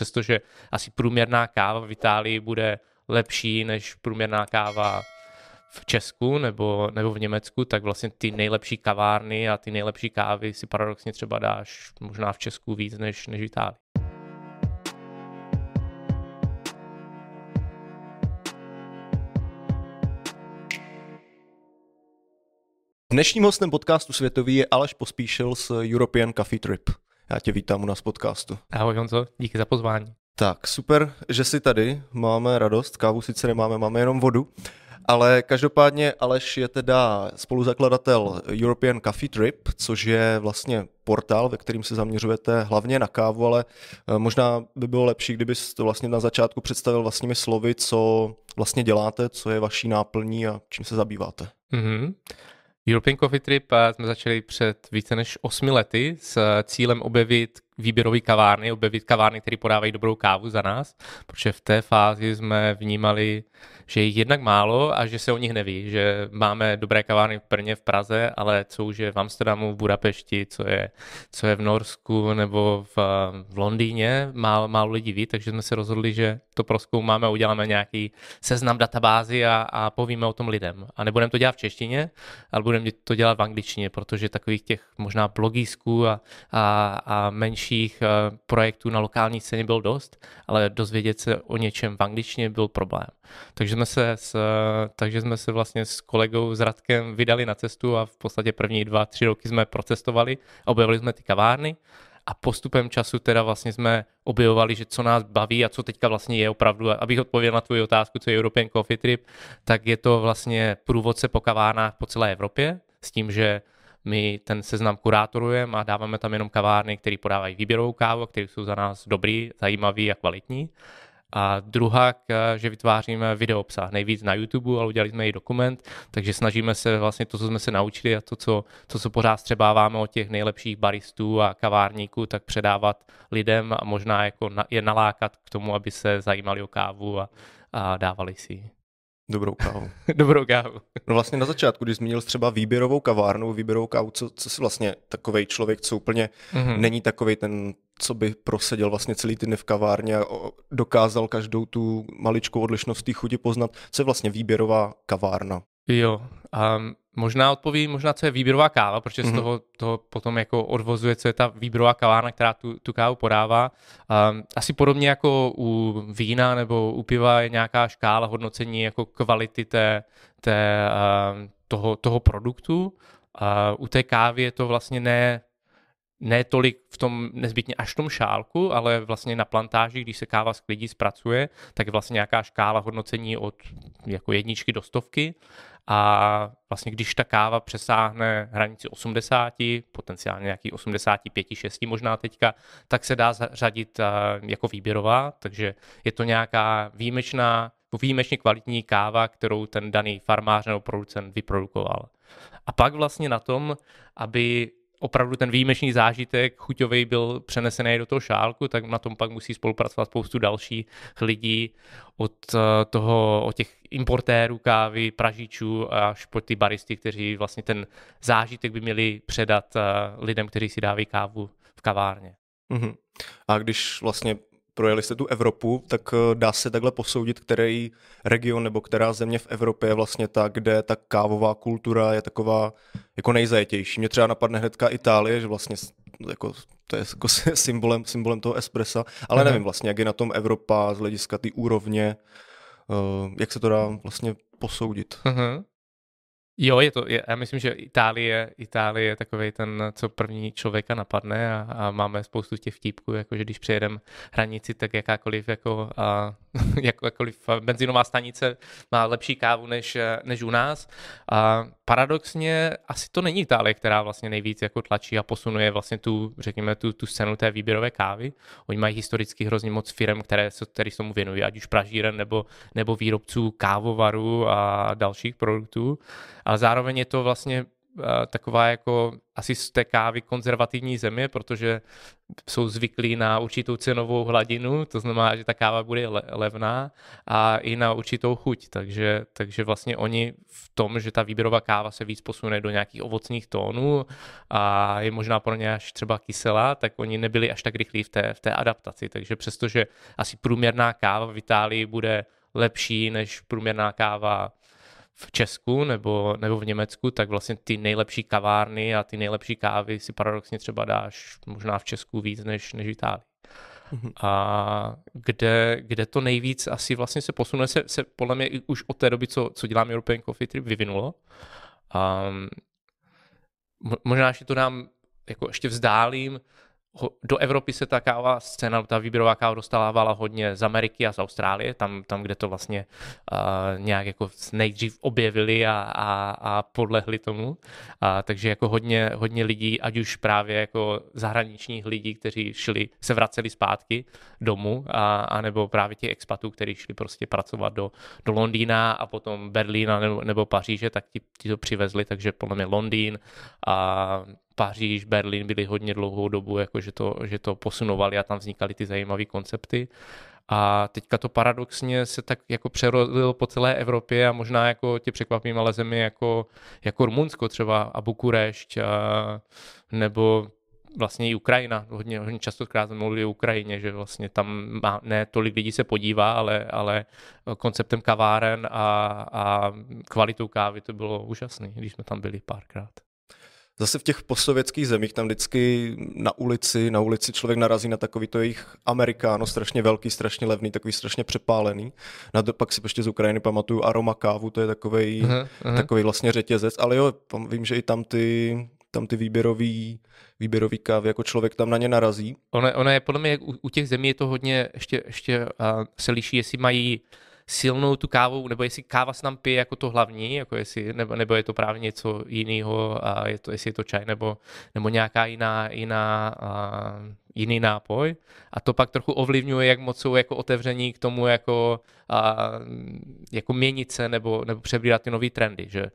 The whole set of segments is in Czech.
přestože asi průměrná káva v Itálii bude lepší než průměrná káva v Česku nebo, nebo v Německu, tak vlastně ty nejlepší kavárny a ty nejlepší kávy si paradoxně třeba dáš možná v Česku víc než, než v Itálii. Dnešním hostem podcastu Světový je Aleš Pospíšil z European Coffee Trip. Já tě vítám u nás podcastu. Ahoj Honzo, díky za pozvání. Tak, super, že jsi tady, máme radost, kávu sice nemáme, máme jenom vodu, ale každopádně Aleš je teda spoluzakladatel European Coffee Trip, což je vlastně portál, ve kterým se zaměřujete hlavně na kávu, ale eh, možná by bylo lepší, kdybys to vlastně na začátku představil vlastními slovy, co vlastně děláte, co je vaší náplní a čím se zabýváte. Mm-hmm. European Coffee Trip jsme začali před více než osmi lety s cílem objevit výběrové kavárny, objevit kavárny, které podávají dobrou kávu za nás, protože v té fázi jsme vnímali že je jednak málo a že se o nich neví, že máme dobré kavárny v Brně, v Praze, ale co už je v Amsterdamu, v Budapešti, co je, co je v Norsku nebo v, v Londýně, málo, málo lidí ví, takže jsme se rozhodli, že to proskoumáme a uděláme nějaký seznam databázy a, a povíme o tom lidem. A nebudeme to dělat v češtině, ale budeme to dělat v angličtině, protože takových těch možná blogísků a, a, a menších eh, projektů na lokální scéně byl dost, ale dozvědět se o něčem v angličtině byl problém. Takže jsme se s, takže jsme se vlastně s kolegou s Radkem vydali na cestu a v podstatě první dva, tři roky jsme procestovali a objevili jsme ty kavárny a postupem času teda vlastně jsme objevovali, že co nás baví a co teďka vlastně je opravdu, abych odpověděl na tvou otázku, co je European Coffee Trip, tak je to vlastně průvodce po kavárnách po celé Evropě s tím, že my ten seznam kurátorujeme a dáváme tam jenom kavárny, které podávají výběrovou kávu, které jsou za nás dobrý, zajímavý a kvalitní. A druhá, že vytváříme video obsah, nejvíc na YouTube, ale udělali jsme i dokument, takže snažíme se vlastně to, co jsme se naučili a to, co, to, co pořád střebáváme od těch nejlepších baristů a kavárníků, tak předávat lidem a možná jako na, je nalákat k tomu, aby se zajímali o kávu a, a dávali si ji. Dobrou kávu. Dobrou kávu. No vlastně na začátku, když zmínil třeba výběrovou kavárnu, výběrovou kávu, co, co si vlastně takový člověk, co úplně mm-hmm. není takový ten, co by proseděl vlastně celý týden v kavárně a dokázal každou tu maličkou odlišnost té chuti poznat, co je vlastně výběrová kavárna. Jo, um, možná odpovím, možná co je výběrová káva, protože mm-hmm. z mhm. toho, toho potom jako odvozuje, co je ta výběrová kavárna, která tu, tu kávu podává. Um, asi podobně jako u vína nebo u piva je nějaká škála hodnocení jako kvality té, té, um, toho, toho produktu. Uh, u té kávy je to vlastně ne ne tolik v tom nezbytně až v tom šálku, ale vlastně na plantáži, když se káva z klidí zpracuje, tak je vlastně nějaká škála hodnocení od jako jedničky do stovky a vlastně když ta káva přesáhne hranici 80, potenciálně nějaký 85, 6 možná teďka, tak se dá zařadit jako výběrová, takže je to nějaká výjimečná, výjimečně kvalitní káva, kterou ten daný farmář nebo producent vyprodukoval. A pak vlastně na tom, aby opravdu ten výjimečný zážitek chuťový byl přenesený do toho šálku, tak na tom pak musí spolupracovat spoustu dalších lidí od eh, toho, od těch importérů kávy, pražičů až po ty baristy, kteří vlastně ten zážitek by měli předat eh, lidem, kteří si dávají kávu v kavárně. Mm-hmm. A když vlastně projeli jste tu Evropu, tak eh, dá se takhle posoudit, který region nebo která země v Evropě je vlastně ta, kde ta kávová kultura je taková jako nejzajetější. Mě třeba napadne hnedka Itálie, že vlastně jako, to je jako symbolem, symbolem toho espressa, ale nevím vlastně, jak je na tom Evropa z hlediska té úrovně, uh, jak se to dá vlastně posoudit. Uh-huh. Jo, je to, je, já myslím, že Itálie, Itálie je takový ten, co první člověka napadne a, a máme spoustu těch vtípků, jakože když přejedeme hranici, tak jakákoliv jako, a, jakákoliv benzinová stanice má lepší kávu než, než u nás. A paradoxně asi to není Itálie, která vlastně nejvíc jako tlačí a posunuje vlastně tu, řekněme, tu, tu scénu té výběrové kávy. Oni mají historicky hrozně moc firm, které se, které se tomu věnují, ať už pražíren nebo, nebo výrobců kávovarů a dalších produktů ale zároveň je to vlastně taková jako asi z té kávy konzervativní země, protože jsou zvyklí na určitou cenovou hladinu, to znamená, že ta káva bude levná a i na určitou chuť, takže, takže vlastně oni v tom, že ta výběrová káva se víc posune do nějakých ovocných tónů a je možná pro ně až třeba kyselá, tak oni nebyli až tak rychlí v té, v té adaptaci, takže přestože asi průměrná káva v Itálii bude lepší než průměrná káva v Česku nebo, nebo v Německu, tak vlastně ty nejlepší kavárny a ty nejlepší kávy si paradoxně třeba dáš možná v Česku víc než, než v Itálii. Mm-hmm. A kde, kde to nejvíc asi vlastně se posune, se, se podle mě už od té doby, co, co dělám European Coffee Trip, vyvinulo. Um, možná, že to nám jako ještě vzdálím, do Evropy se ta káva scéna, ta výběrová káva dostávala hodně z Ameriky a z Austrálie, tam, tam kde to vlastně uh, nějak jako nejdřív objevili a, a, a podlehli tomu. Uh, takže jako hodně, hodně lidí, ať už právě jako zahraničních lidí, kteří šli, se vraceli zpátky domů, a, a nebo právě těch expatů, kteří šli prostě pracovat do, do Londýna a potom Berlína nebo, nebo Paříže, tak ti, ti to přivezli, takže podle mě Londýn a Paříž, Berlín byli hodně dlouhou dobu, jako že, to, že to posunovali a tam vznikaly ty zajímavé koncepty. A teďka to paradoxně se tak jako přerozilo po celé Evropě a možná jako tě překvapím, ale zemi jako, jako Rumunsko třeba a Bukurešť a, nebo vlastně i Ukrajina. Hodně, hodně častokrát jsme mluvili o Ukrajině, že vlastně tam má, ne tolik lidí se podívá, ale, ale konceptem kaváren a, a kvalitou kávy to bylo úžasné, když jsme tam byli párkrát. Zase v těch postsovětských zemích tam vždycky na ulici, na ulici člověk narazí na takový to jejich amerikáno, strašně velký, strašně levný, takový strašně přepálený. Na to, pak si ještě z Ukrajiny pamatuju aroma kávu, to je takový, uh-huh, uh-huh. takový vlastně řetězec, ale jo, vím, že i tam ty, tam ty výběrový, výběrový kávy, jako člověk tam na ně narazí. Ono, ono je podle mě, u, u těch zemí je to hodně, ještě, ještě uh, se liší, jestli mají silnou tu kávu, nebo jestli káva se tam pije jako to hlavní, jako jestli, nebo, nebo je to právě něco jiného, a je to, jestli je to čaj nebo, nebo nějaká jiná, jiná a, jiný nápoj. A to pak trochu ovlivňuje, jak moc jsou jako otevření k tomu jako, a, jako měnit se nebo, nebo přebírat ty nové trendy, že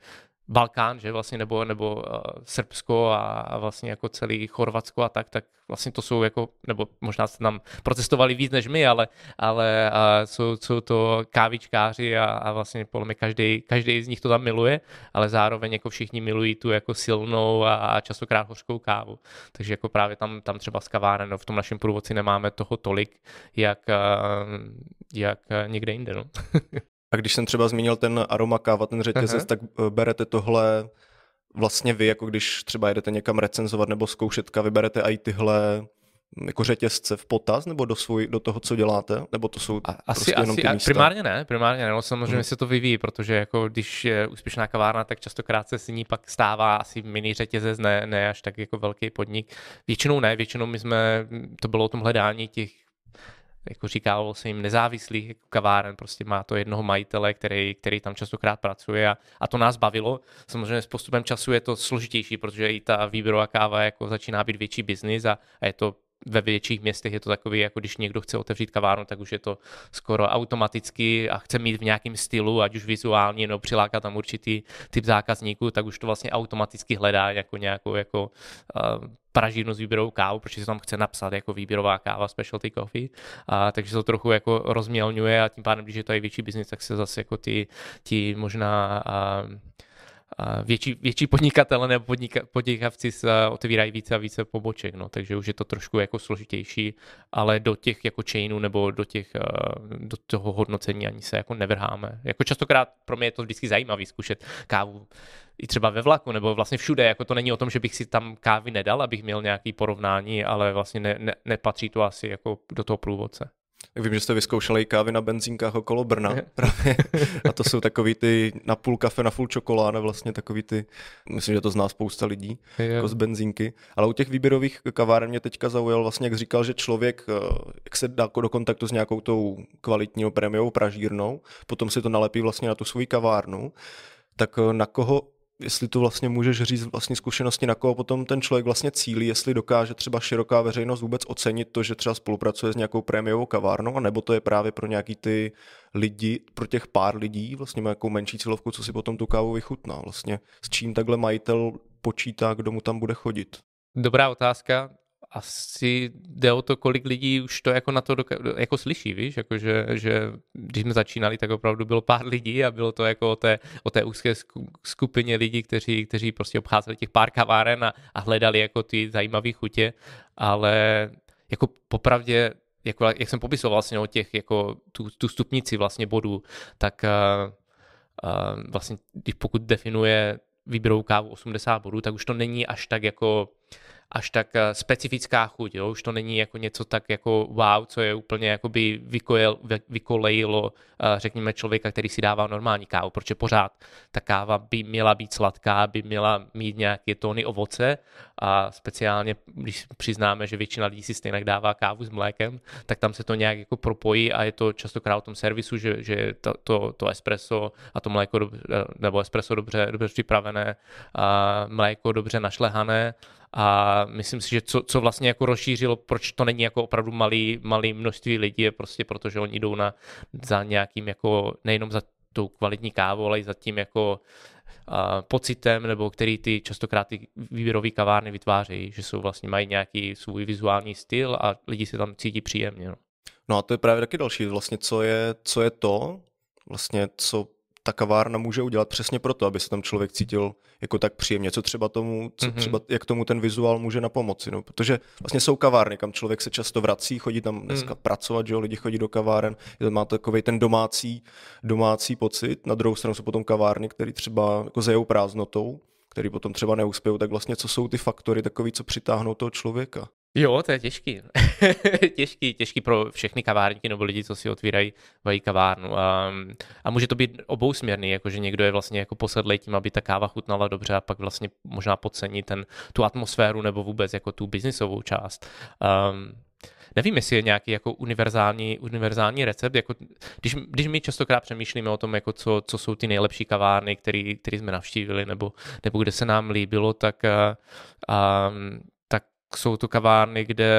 Balkán, že vlastně, nebo, nebo uh, Srbsko a, a vlastně jako celý Chorvatsko a tak, tak vlastně to jsou jako, nebo možná se tam protestovali víc než my, ale, ale uh, jsou, jsou to kávičkáři a, a vlastně podle mě každý, každý z nich to tam miluje, ale zároveň jako všichni milují tu jako silnou a, a častokrát hořkou kávu. Takže jako právě tam, tam třeba z kaváren, no, v tom našem průvodci nemáme toho tolik, jak, uh, jak někde jinde. No. A když jsem třeba zmínil ten aroma káva, ten řetězec, Aha. tak eh, berete tohle vlastně vy, jako když třeba jedete někam recenzovat nebo zkoušet kavy, berete i tyhle mm, jako řetězce v potaz nebo do, svůj, do toho, co děláte? Nebo to jsou asi, prostě jenom asi, ty místa? Primárně ne, primárně ne, no, samozřejmě hmm. se to vyvíjí, protože jako když je úspěšná kavárna, tak častokrát se s ní pak stává asi mini řetězec, ne, ne až tak jako velký podnik. Většinou ne, většinou my jsme, to bylo o tom hledání těch jako říkalo se jim nezávislých jako kaváren, prostě má to jednoho majitele, který, který tam častokrát pracuje a, a to nás bavilo. Samozřejmě s postupem času je to složitější, protože i ta výběrová káva jako začíná být větší biznis a, a je to ve větších městech je to takový, jako když někdo chce otevřít kavárnu, tak už je to skoro automaticky a chce mít v nějakém stylu, ať už vizuálně, nebo přilákat tam určitý typ zákazníků, tak už to vlastně automaticky hledá jako nějakou jako uh, pražírnu s výběrovou kávu, protože se tam chce napsat jako výběrová káva specialty coffee, a, takže se to trochu jako rozmělňuje a tím pádem, když je to i větší biznis, tak se zase jako ty, ty možná a, větší, větší podnikatele nebo podnika, podnikavci se otevírají více a více poboček, no, takže už je to trošku jako složitější, ale do těch jako chainů nebo do těch, do toho hodnocení ani se jako nevrháme. Jako častokrát pro mě je to vždycky zajímavý zkušet kávu i třeba ve vlaku nebo vlastně všude, jako to není o tom, že bych si tam kávy nedal, abych měl nějaký porovnání, ale vlastně ne, ne, nepatří to asi jako do toho průvodce. Vím, že jste vyzkoušeli kávy na benzínkách okolo Brna právě. A to jsou takový ty na půl kafe, na půl čokoláda, vlastně takový ty, myslím, že to zná spousta lidí, je. jako z benzínky. Ale u těch výběrových kaváren mě teďka zaujal vlastně, jak říkal, že člověk, eh, jak se dá do kontaktu s nějakou tou kvalitní prémiovou pražírnou, potom si to nalepí vlastně na tu svou kavárnu, tak eh, na koho jestli to vlastně můžeš říct vlastně zkušenosti, na koho potom ten člověk vlastně cílí, jestli dokáže třeba široká veřejnost vůbec ocenit to, že třeba spolupracuje s nějakou prémiovou kavárnou, nebo to je právě pro nějaký ty lidi, pro těch pár lidí, vlastně nějakou menší cílovku, co si potom tu kávu vychutná. Vlastně s čím takhle majitel počítá, kdo mu tam bude chodit? Dobrá otázka asi jde o to, kolik lidí už to jako na to doka- jako slyší, víš, jako že, že když jsme začínali, tak opravdu bylo pár lidí a bylo to jako o té, o té úzké skupině lidí, kteří, kteří prostě obcházeli těch pár kaváren a, a hledali jako ty zajímavé chutě, ale jako popravdě jako, jak jsem popisoval vlastně o těch, jako tu, tu stupnici vlastně bodů, tak uh, uh, vlastně pokud definuje výběrovou kávu 80 bodů, tak už to není až tak jako až tak eh, specifická chuť, jo? už to není jako něco tak jako wow, co je úplně jakoby vykojel, vykolejilo, eh, řekněme, člověka, který si dává normální kávu, protože pořád ta káva by měla být sladká, by měla mít nějaké tóny ovoce a speciálně, když přiznáme, že většina lidí si stejně dává kávu s mlékem, tak tam se to nějak jako propojí a je to častokrát o tom servisu, že, že to, to, to espresso a to mléko, eh, nebo espresso dobře, dobře připravené, a mléko dobře našlehané a myslím si, že co, co vlastně jako rozšířilo, proč to není jako opravdu malý, malý množství lidí, je prostě proto, že oni jdou na, za nějakým jako, nejenom za tou kvalitní kávou, ale i za tím jako a, pocitem, nebo který ty častokrát ty výběrové kavárny vytvářejí, že jsou vlastně mají nějaký svůj vizuální styl a lidi se tam cítí příjemně. No. no a to je právě taky další, vlastně co je, co je to, vlastně co ta kavárna může udělat přesně proto, aby se tam člověk cítil jako tak příjemně, co třeba tomu, co mm-hmm. třeba, jak tomu ten vizuál může na pomoci, no, protože vlastně jsou kavárny, kam člověk se často vrací, chodí tam dneska mm. pracovat, že jo, lidi chodí do kaváren, má takový ten domácí, domácí pocit, na druhou stranu jsou potom kavárny, které třeba jako zejou prázdnotou, který potom třeba neuspějí, tak vlastně co jsou ty faktory takový, co přitáhnou toho člověka? Jo, to je těžký. těžký, těžký pro všechny kavárníky nebo lidi, co si otvírají vají kavárnu. A, a může to být obousměrný, jakože někdo je vlastně jako posedlej tím, aby ta káva chutnala dobře a pak vlastně možná podcení ten, tu atmosféru nebo vůbec jako tu biznisovou část. Um, nevím, jestli je nějaký jako univerzální, univerzální recept. Jako, když, když my častokrát přemýšlíme o tom, jako co, co jsou ty nejlepší kavárny, které jsme navštívili, nebo, nebo kde se nám líbilo, tak um, jsou to kavárny, kde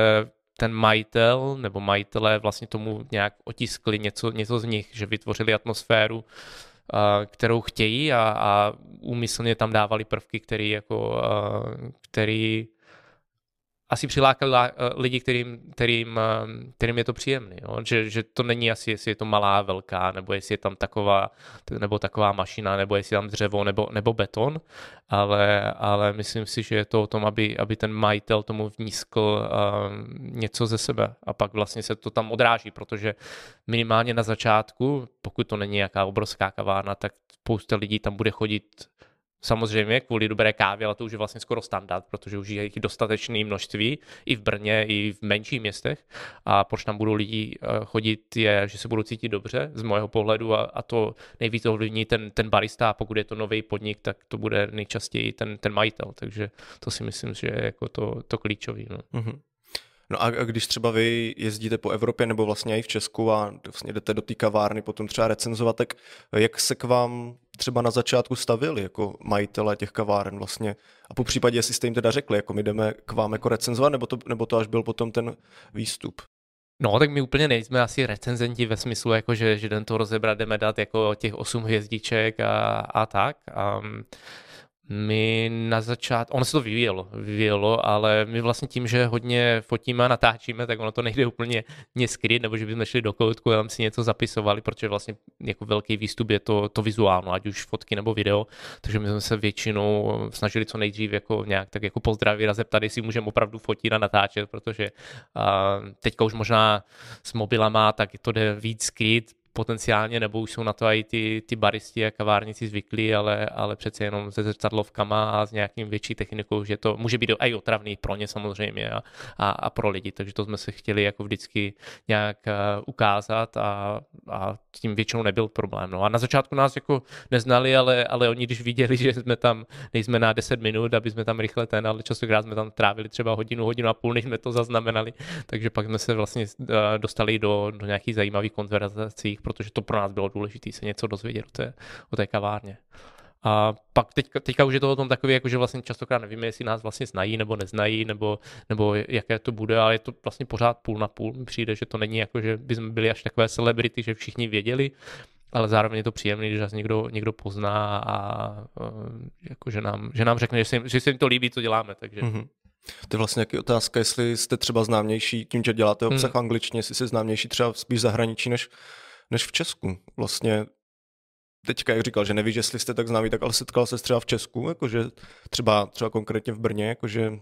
ten majitel nebo majitelé vlastně tomu nějak otiskli něco, něco z nich, že vytvořili atmosféru, kterou chtějí a, a úmyslně tam dávali prvky, který, jako, který asi přilákali eh, lidi, kterým, kterým, eh, kterým je to příjemný. Jo? Že, že to není asi, jestli je to malá, velká, nebo jestli je tam taková, nebo taková mašina, nebo jestli je tam dřevo, nebo, nebo beton, ale, ale myslím si, že je to o tom, aby, aby ten majitel tomu vnískl uh, něco ze sebe a pak vlastně se to tam odráží, protože minimálně na začátku, pokud to není nějaká obrovská kavárna, tak spousta lidí tam bude chodit Samozřejmě kvůli dobré kávě, ale to už je vlastně skoro standard, protože už je jich dostatečné množství i v Brně, i v menších městech. A proč tam budou lidi eh, chodit, je, že se budou cítit dobře z mého pohledu a, a to nejvíc ovlivní ten, ten barista a pokud je to nový podnik, tak to bude nejčastěji ten, ten majitel. Takže to si myslím, že je jako to, to klíčový. No. Mm-hmm. No a když třeba vy jezdíte po Evropě nebo vlastně i v Česku a vlastně jdete do té kavárny potom třeba recenzovat, tak jak se k vám třeba na začátku stavili jako majitele těch kaváren vlastně a po případě, jestli jste jim teda řekli, jako my jdeme k vám jako recenzovat, nebo to, nebo to až byl potom ten výstup? No, tak my úplně nejsme asi recenzenti ve smyslu, jako že, že den to rozebrat, jdeme dát jako těch 8 hvězdiček a, a tak. Um, my na začátku, ono se to vyvíjelo, vyvíjelo, ale my vlastně tím, že hodně fotíme a natáčíme, tak ono to nejde úplně skryt, nebo že bychom šli do koutku a tam si něco zapisovali, protože vlastně jako velký výstup je to, to vizuálno, ať už fotky nebo video, takže my jsme se většinou snažili co nejdřív jako nějak tak jako pozdravit a zeptat, jestli můžeme opravdu fotit a natáčet, protože uh, teďka už možná s mobilama, tak to jde víc skryt, potenciálně, nebo už jsou na to i ty, ty baristi a kavárníci zvyklí, ale, ale přece jenom se zrcadlovkama a s nějakým větší technikou, že to může být i otravný pro ně samozřejmě a, a, a pro lidi, takže to jsme se chtěli jako vždycky nějak uh, ukázat a, a tím většinou nebyl problém. No a na začátku nás jako neznali, ale, ale oni když viděli, že jsme tam, nejsme na 10 minut, aby jsme tam rychle ten, ale častokrát jsme tam trávili třeba hodinu, hodinu a půl, než jsme to zaznamenali, takže pak jsme se vlastně uh, dostali do, do nějakých zajímavých konverzací, protože to pro nás bylo důležité se něco dozvědět o té, o té kavárně. A pak teďka, teďka už je to o tom takový, jako že vlastně častokrát nevíme, jestli nás vlastně znají nebo neznají, nebo, nebo jaké to bude, ale je to vlastně pořád půl na půl. Mi přijde, že to není jako, že bychom byli až takové celebrity, že všichni věděli, ale zároveň je to příjemné, když nás někdo, někdo pozná a jako, že, nám, že nám řekne, že se, jim, že se jim to líbí, co děláme. Takže. Mm-hmm. To je vlastně nějaký otázka, jestli jste třeba známější tím, že děláte obsah hmm. v angličtině, jestli jste známější třeba spíš v zahraničí než, než v Česku. Vlastně teďka, jak říkal, že nevíš, jestli jste tak známý, tak ale setkal se třeba v Česku, jakože třeba, třeba konkrétně v Brně, jakože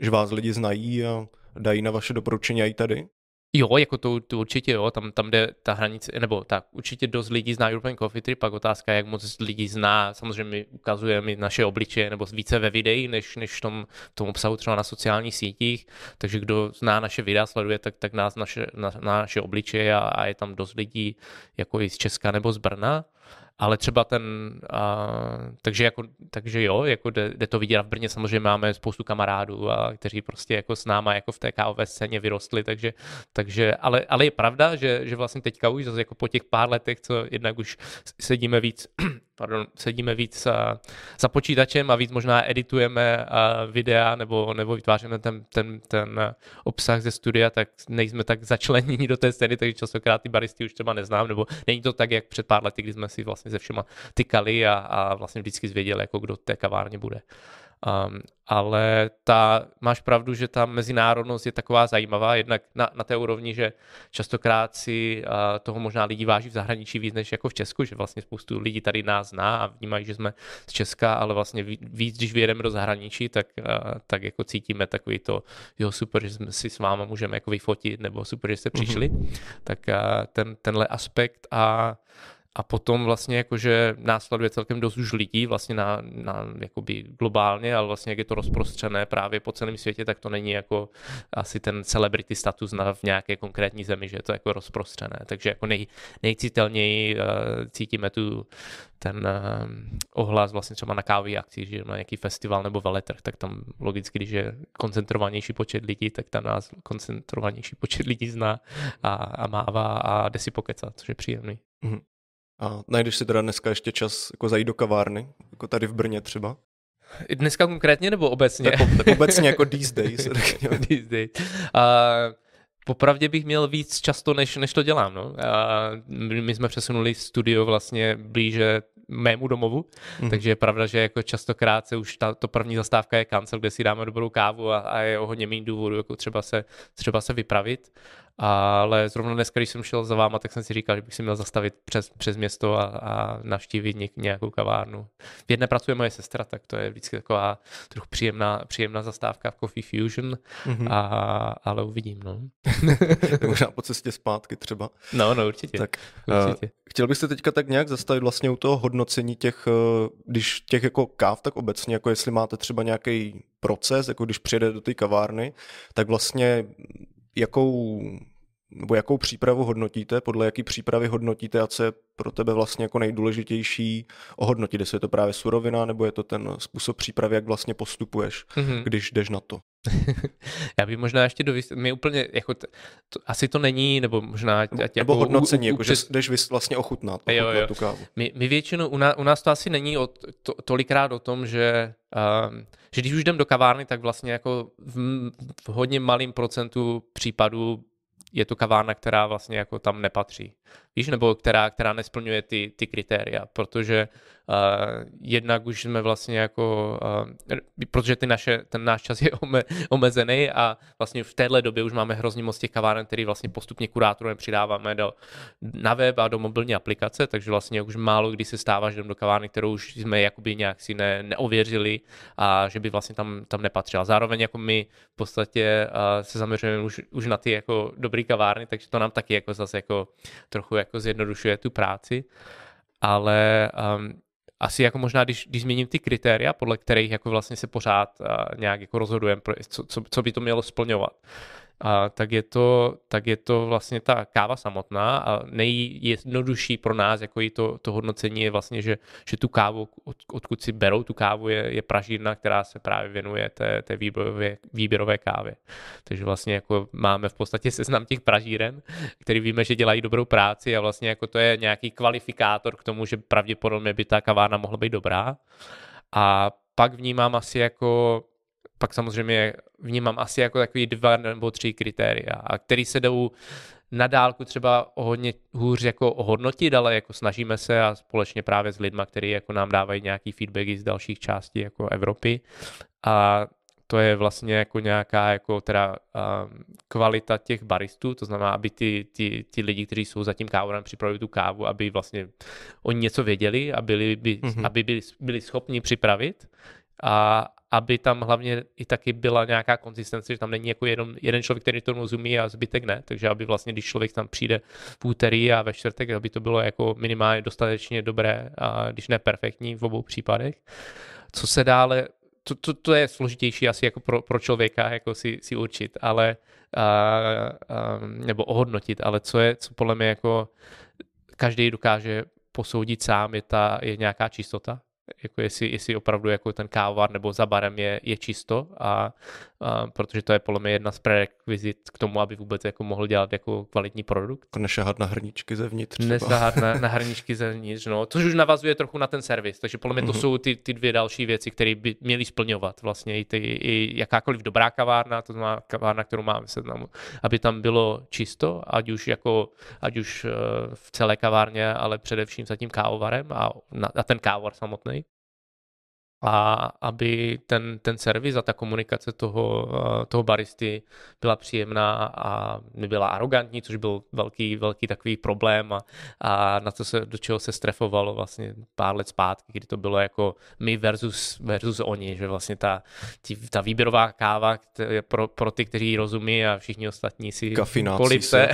že vás lidi znají a dají na vaše doporučení i tady? Jo, jako to, to určitě jo, tam, tam jde ta hranice, nebo tak určitě dost lidí zná European Coffee Trip, pak otázka, jak moc lidí zná, samozřejmě my ukazujeme naše obličeje, nebo více ve videí, než, než v tom, tom obsahu třeba na sociálních sítích, takže kdo zná naše videa, sleduje, tak, tak nás naše, na, na naše obličeje a, a je tam dost lidí jako i z Česka nebo z Brna ale třeba ten, a, takže, jako, takže jo, jako jde, jde, to vidět. A v Brně samozřejmě máme spoustu kamarádů, a, kteří prostě jako s náma jako v té kávové scéně vyrostli, takže, takže ale, ale je pravda, že, že vlastně teďka už zase jako po těch pár letech, co jednak už sedíme víc pardon, sedíme víc za počítačem a víc možná editujeme videa nebo, nebo vytváříme ten, ten, ten obsah ze studia, tak nejsme tak začleněni do té scény, takže častokrát ty baristy už třeba neznám, nebo není to tak, jak před pár lety, kdy jsme si vlastně se všema tykali a, a vlastně vždycky zvěděli, jako kdo té kavárně bude. Um, ale ta, máš pravdu, že ta mezinárodnost je taková zajímavá, jednak na, na té úrovni, že častokrát si uh, toho možná lidi váží v zahraničí víc než jako v Česku, že vlastně spoustu lidí tady nás zná a vnímají, že jsme z Česka, ale vlastně víc, když vyjedeme do zahraničí, tak, uh, tak jako cítíme takový to, jo super, že jsme si s váma můžeme jako vyfotit, nebo super, že jste přišli, mm-hmm. tak uh, ten, tenhle aspekt a a potom vlastně jakože následuje celkem dost už lidí vlastně na, na jakoby globálně, ale vlastně jak je to rozprostřené právě po celém světě, tak to není jako asi ten celebrity status na, v nějaké konkrétní zemi, že je to jako rozprostřené. Takže jako nej, nejcitelněji uh, cítíme tu ten uh, ohlas vlastně třeba na kávový akci, že na nějaký festival nebo veletrh, tak tam logicky, když je koncentrovanější počet lidí, tak tam nás koncentrovanější počet lidí zná a, a mává a jde si pokecat, což je příjemný. Mm-hmm. A najdeš si teda dneska ještě čas jako zajít do kavárny, jako tady v Brně třeba? Dneska konkrétně nebo obecně? Tak, tak obecně jako these days. these days. Uh, Popravdě bych měl víc často, než, než to dělám. No. A my jsme přesunuli studio vlastně blíže mému domovu, mm. takže je pravda, že jako častokrát se už ta, to první zastávka je kancel, kde si dáme dobrou kávu a, a je o hodně méně důvodů, jako třeba se, třeba se vypravit ale zrovna dneska, když jsem šel za váma, tak jsem si říkal, že bych si měl zastavit přes, přes město a, a navštívit něk, nějakou kavárnu. V jedné pracuje moje sestra, tak to je vždycky taková trochu příjemná, příjemná zastávka v Coffee Fusion, mm-hmm. a, ale uvidím. No. Možná po cestě zpátky třeba. No, no určitě. Tak, určitě. Uh, chtěl byste teďka tak nějak zastavit vlastně u toho hodnocení těch, uh, když těch jako káv, tak obecně, jako jestli máte třeba nějaký proces, jako když přijede do té kavárny, tak vlastně jakou nebo jakou přípravu hodnotíte, podle jaký přípravy hodnotíte a co je pro tebe vlastně jako nejdůležitější ohodnotit, jestli je to právě surovina, nebo je to ten způsob přípravy, jak vlastně postupuješ, mm-hmm. když jdeš na to. Já bych možná ještě do my úplně, jako t, to, asi to není, nebo možná... Ať, nebo, jako, hodnocení, u, u, jako, že jdeš vlastně ochutnat, ochutnat jo, jo. tu kávu. My, my většinou, u nás, u nás to asi není o, to, tolikrát o tom, že, um, že když už jdem do kavárny, tak vlastně jako v, v hodně malém procentu případů je to kavárna, která vlastně jako tam nepatří. Víš, nebo která, která nesplňuje ty, ty kritéria, protože uh, jednak už jsme vlastně jako, uh, protože ty naše, ten náš čas je ome, omezený a vlastně v téhle době už máme hrozně moc těch kaváren, který vlastně postupně kurátorem přidáváme do, na web a do mobilní aplikace, takže vlastně už málo kdy se stává, že jdem do kavárny, kterou už jsme jakoby nějak si ne, neověřili a že by vlastně tam, tam nepatřila. Zároveň jako my v podstatě uh, se zaměřujeme už, už na ty jako dobrý kavárny, takže to nám taky jako zase jako trochu jako zjednodušuje tu práci, ale um, asi jako možná, když, když změním ty kritéria, podle kterých jako vlastně se pořád uh, nějak jako rozhodujeme, co, co, co by to mělo splňovat, a tak, je to, tak je to vlastně ta káva samotná a nejjednodušší pro nás, jako to, to hodnocení je vlastně, že, že tu kávu, od, odkud si berou tu kávu, je, je pražírna, která se právě věnuje té, té výběrové, výběrové kávě. Takže vlastně jako máme v podstatě seznam těch pražíren, který víme, že dělají dobrou práci a vlastně jako to je nějaký kvalifikátor k tomu, že pravděpodobně by ta kavárna mohla být dobrá. A pak vnímám asi jako pak samozřejmě vnímám asi jako takový dva nebo tři kritéria, a který se jdou na dálku třeba o hodně hůř jako ohodnotit, ale jako snažíme se a společně právě s lidma, kteří jako nám dávají nějaký feedbacky z dalších částí jako Evropy a to je vlastně jako nějaká jako teda um, kvalita těch baristů, to znamená, aby ty, ty, ty lidi, kteří jsou za tím kávorem, připravili tu kávu, aby vlastně oni něco věděli a byli, by, mm-hmm. aby byli, byli schopni připravit a aby tam hlavně i taky byla nějaká konzistence, že tam není jako jeden, jeden člověk, který to rozumí a zbytek ne, takže aby vlastně, když člověk tam přijde v úterý a ve čtvrtek, aby to bylo jako minimálně dostatečně dobré, a když ne perfektní v obou případech. Co se dále to, to, to je složitější asi jako pro, pro člověka jako si, si určit, ale a, a, nebo ohodnotit, ale co je, co podle mě jako každý dokáže posoudit sám, je, ta, je nějaká čistota jako jestli, jestli opravdu jako ten kávovar nebo za barem je, je čisto a, a, protože to je podle mě jedna z prerekvizit k tomu, aby vůbec jako mohl dělat jako kvalitní produkt. Jako nešahat na hrničky zevnitř. Třeba. Nesahat na, na hrničky zevnitř, no, což už navazuje trochu na ten servis, takže podle mě to mm-hmm. jsou ty, ty dvě další věci, které by měly splňovat vlastně i, ty, i jakákoliv dobrá kavárna, to znamená kavárna, kterou máme seznamu, aby tam bylo čisto, ať už jako, ať už eh, v celé kavárně, ale především za tím kávovarem a, na, a ten kávovar samotný a aby ten, ten servis a ta komunikace toho, eh, toho baristy byla příjemná a nebyla arrogantní, což byl velký, velký takový problém a, a na to se, do čeho se strefovalo vlastně pár let zpátky, kdy to bylo jako my versus, versus oni, že vlastně ta, tí, ta výběrová káva pro, pro ty, kteří rozumí a všichni ostatní si polipse.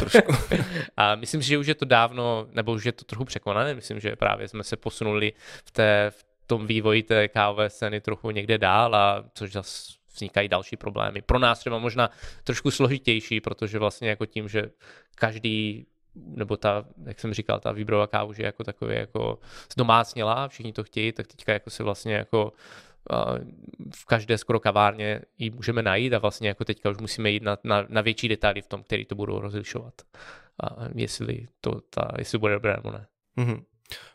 a myslím si, že už je to dávno, nebo už je to trochu překonané, myslím, že právě jsme se posunuli v té, v tom vývoji té kávové scény trochu někde dál a což zase vznikají další problémy. Pro nás třeba možná trošku složitější, protože vlastně jako tím, že každý nebo ta, jak jsem říkal, ta výběrová káva už je jako takový jako zdomácnělá, všichni to chtějí, tak teďka jako se vlastně jako v každé skoro kavárně ji můžeme najít a vlastně jako teďka už musíme jít na, na, na větší detaily v tom, který to budou rozlišovat. A jestli to ta, jestli bude dobré nebo ne. Mm-hmm.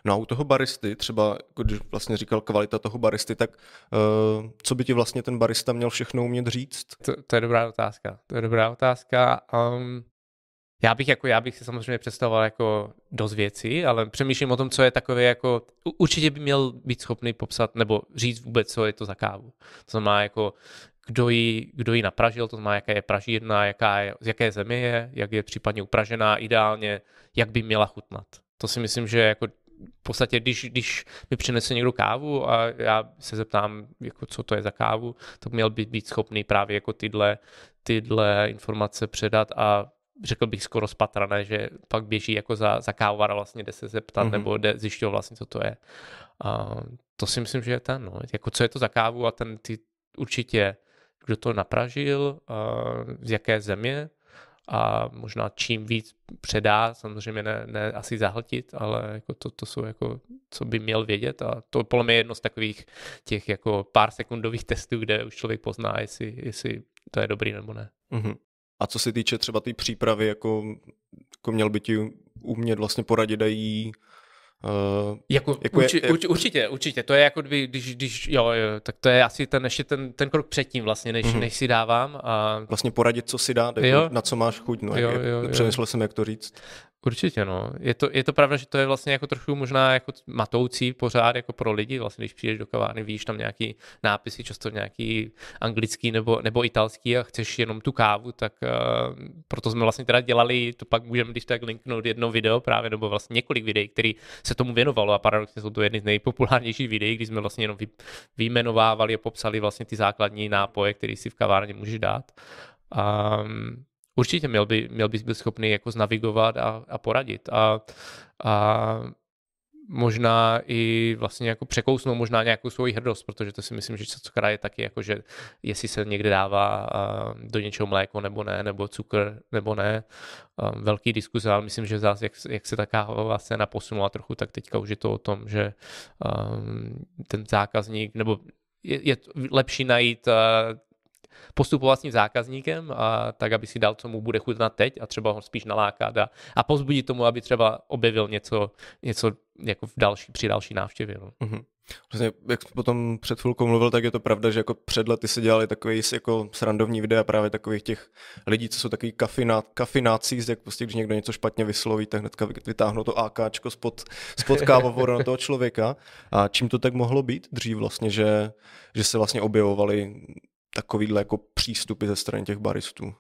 No a u toho baristy, třeba jako když vlastně říkal kvalita toho baristy, tak uh, co by ti vlastně ten barista měl všechno umět říct? To, to je dobrá otázka. To je dobrá otázka. Um, já bych, jako, já bych si samozřejmě představoval jako dost věcí, ale přemýšlím o tom, co je takové jako, určitě by měl být schopný popsat nebo říct vůbec, co je to za kávu. To znamená jako, kdo ji, kdo ji napražil, to znamená, jaká je pražírna, jaká je, z jaké země je, jak je případně upražená, ideálně, jak by měla chutnat. To si myslím, že jako v podstatě, když, když mi přinese někdo kávu a já se zeptám, jako co to je za kávu, tak měl by být schopný právě jako tyhle, tyhle informace předat a řekl bych skoro spatrané, že pak běží jako za, za kávovara vlastně jde se zeptat mm-hmm. nebo jde zjišťovat vlastně, co to je. A to si myslím, že je ten, no. jako co je to za kávu a ten ty určitě, kdo to napražil, z jaké země, a možná čím víc předá, samozřejmě ne, ne asi zahltit, ale jako to, to jsou jako, co by měl vědět a to podle mě je jedno z takových těch jako pár sekundových testů, kde už člověk pozná, jestli, jestli to je dobrý nebo ne. Uh-huh. A co se týče třeba té tý přípravy, jako, jako měl by ti umět vlastně poradit a jí Uh, jako, jako urči, je, urči, určitě, určitě. To je jako, když, když jo, jo, tak to je asi ten, ještě ten, ten krok předtím vlastně, než, uh-huh. než si dávám. A... Vlastně poradit, co si dát, jako, na co máš chuť. No, jo, jo, jo. Přemýšlel jsem, jak to říct. Určitě, no. Je to, je to pravda, že to je vlastně jako trochu možná jako matoucí pořád jako pro lidi, vlastně když přijdeš do kavárny, víš tam nějaký nápisy, často nějaký anglický nebo, nebo italský a chceš jenom tu kávu, tak uh, proto jsme vlastně teda dělali, to pak můžeme když tak linknout jedno video právě, nebo vlastně několik videí, který se tomu věnovalo a paradoxně jsou to jedny z nejpopulárnějších videí, kdy jsme vlastně jenom vy, vyjmenovávali a popsali vlastně ty základní nápoje, které si v kavárně můžeš dát. Um, určitě měl, by, měl bys být schopný jako znavigovat a, a poradit. A, a možná i vlastně jako překousnout možná nějakou svoji hrdost, protože to si myslím, že cukra je taky jako, že jestli se někde dává do něčeho mléko nebo ne, nebo cukr nebo ne. Velký diskuze, ale myslím, že zase, jak, jak se taká scéna posunula trochu, tak teďka už je to o tom, že ten zákazník, nebo je, je lepší najít postupovat s tím zákazníkem, a tak, aby si dal, co mu bude chutnat teď a třeba ho spíš nalákat a, a pozbudit tomu, aby třeba objevil něco, něco jako v další, při další návštěvě. No. Mm-hmm. Vlastně, jak jsi potom před chvilkou mluvil, tak je to pravda, že jako před lety se dělali takový jako srandovní videa právě takových těch lidí, co jsou takový kafiná, kafinácí, jak prostě, když někdo něco špatně vysloví, tak hnedka vytáhnou to AKčko spod, spod kávovoru na toho člověka. A čím to tak mohlo být dřív vlastně, že, že se vlastně objevovaly takovýhle jako přístupy ze strany těch baristů?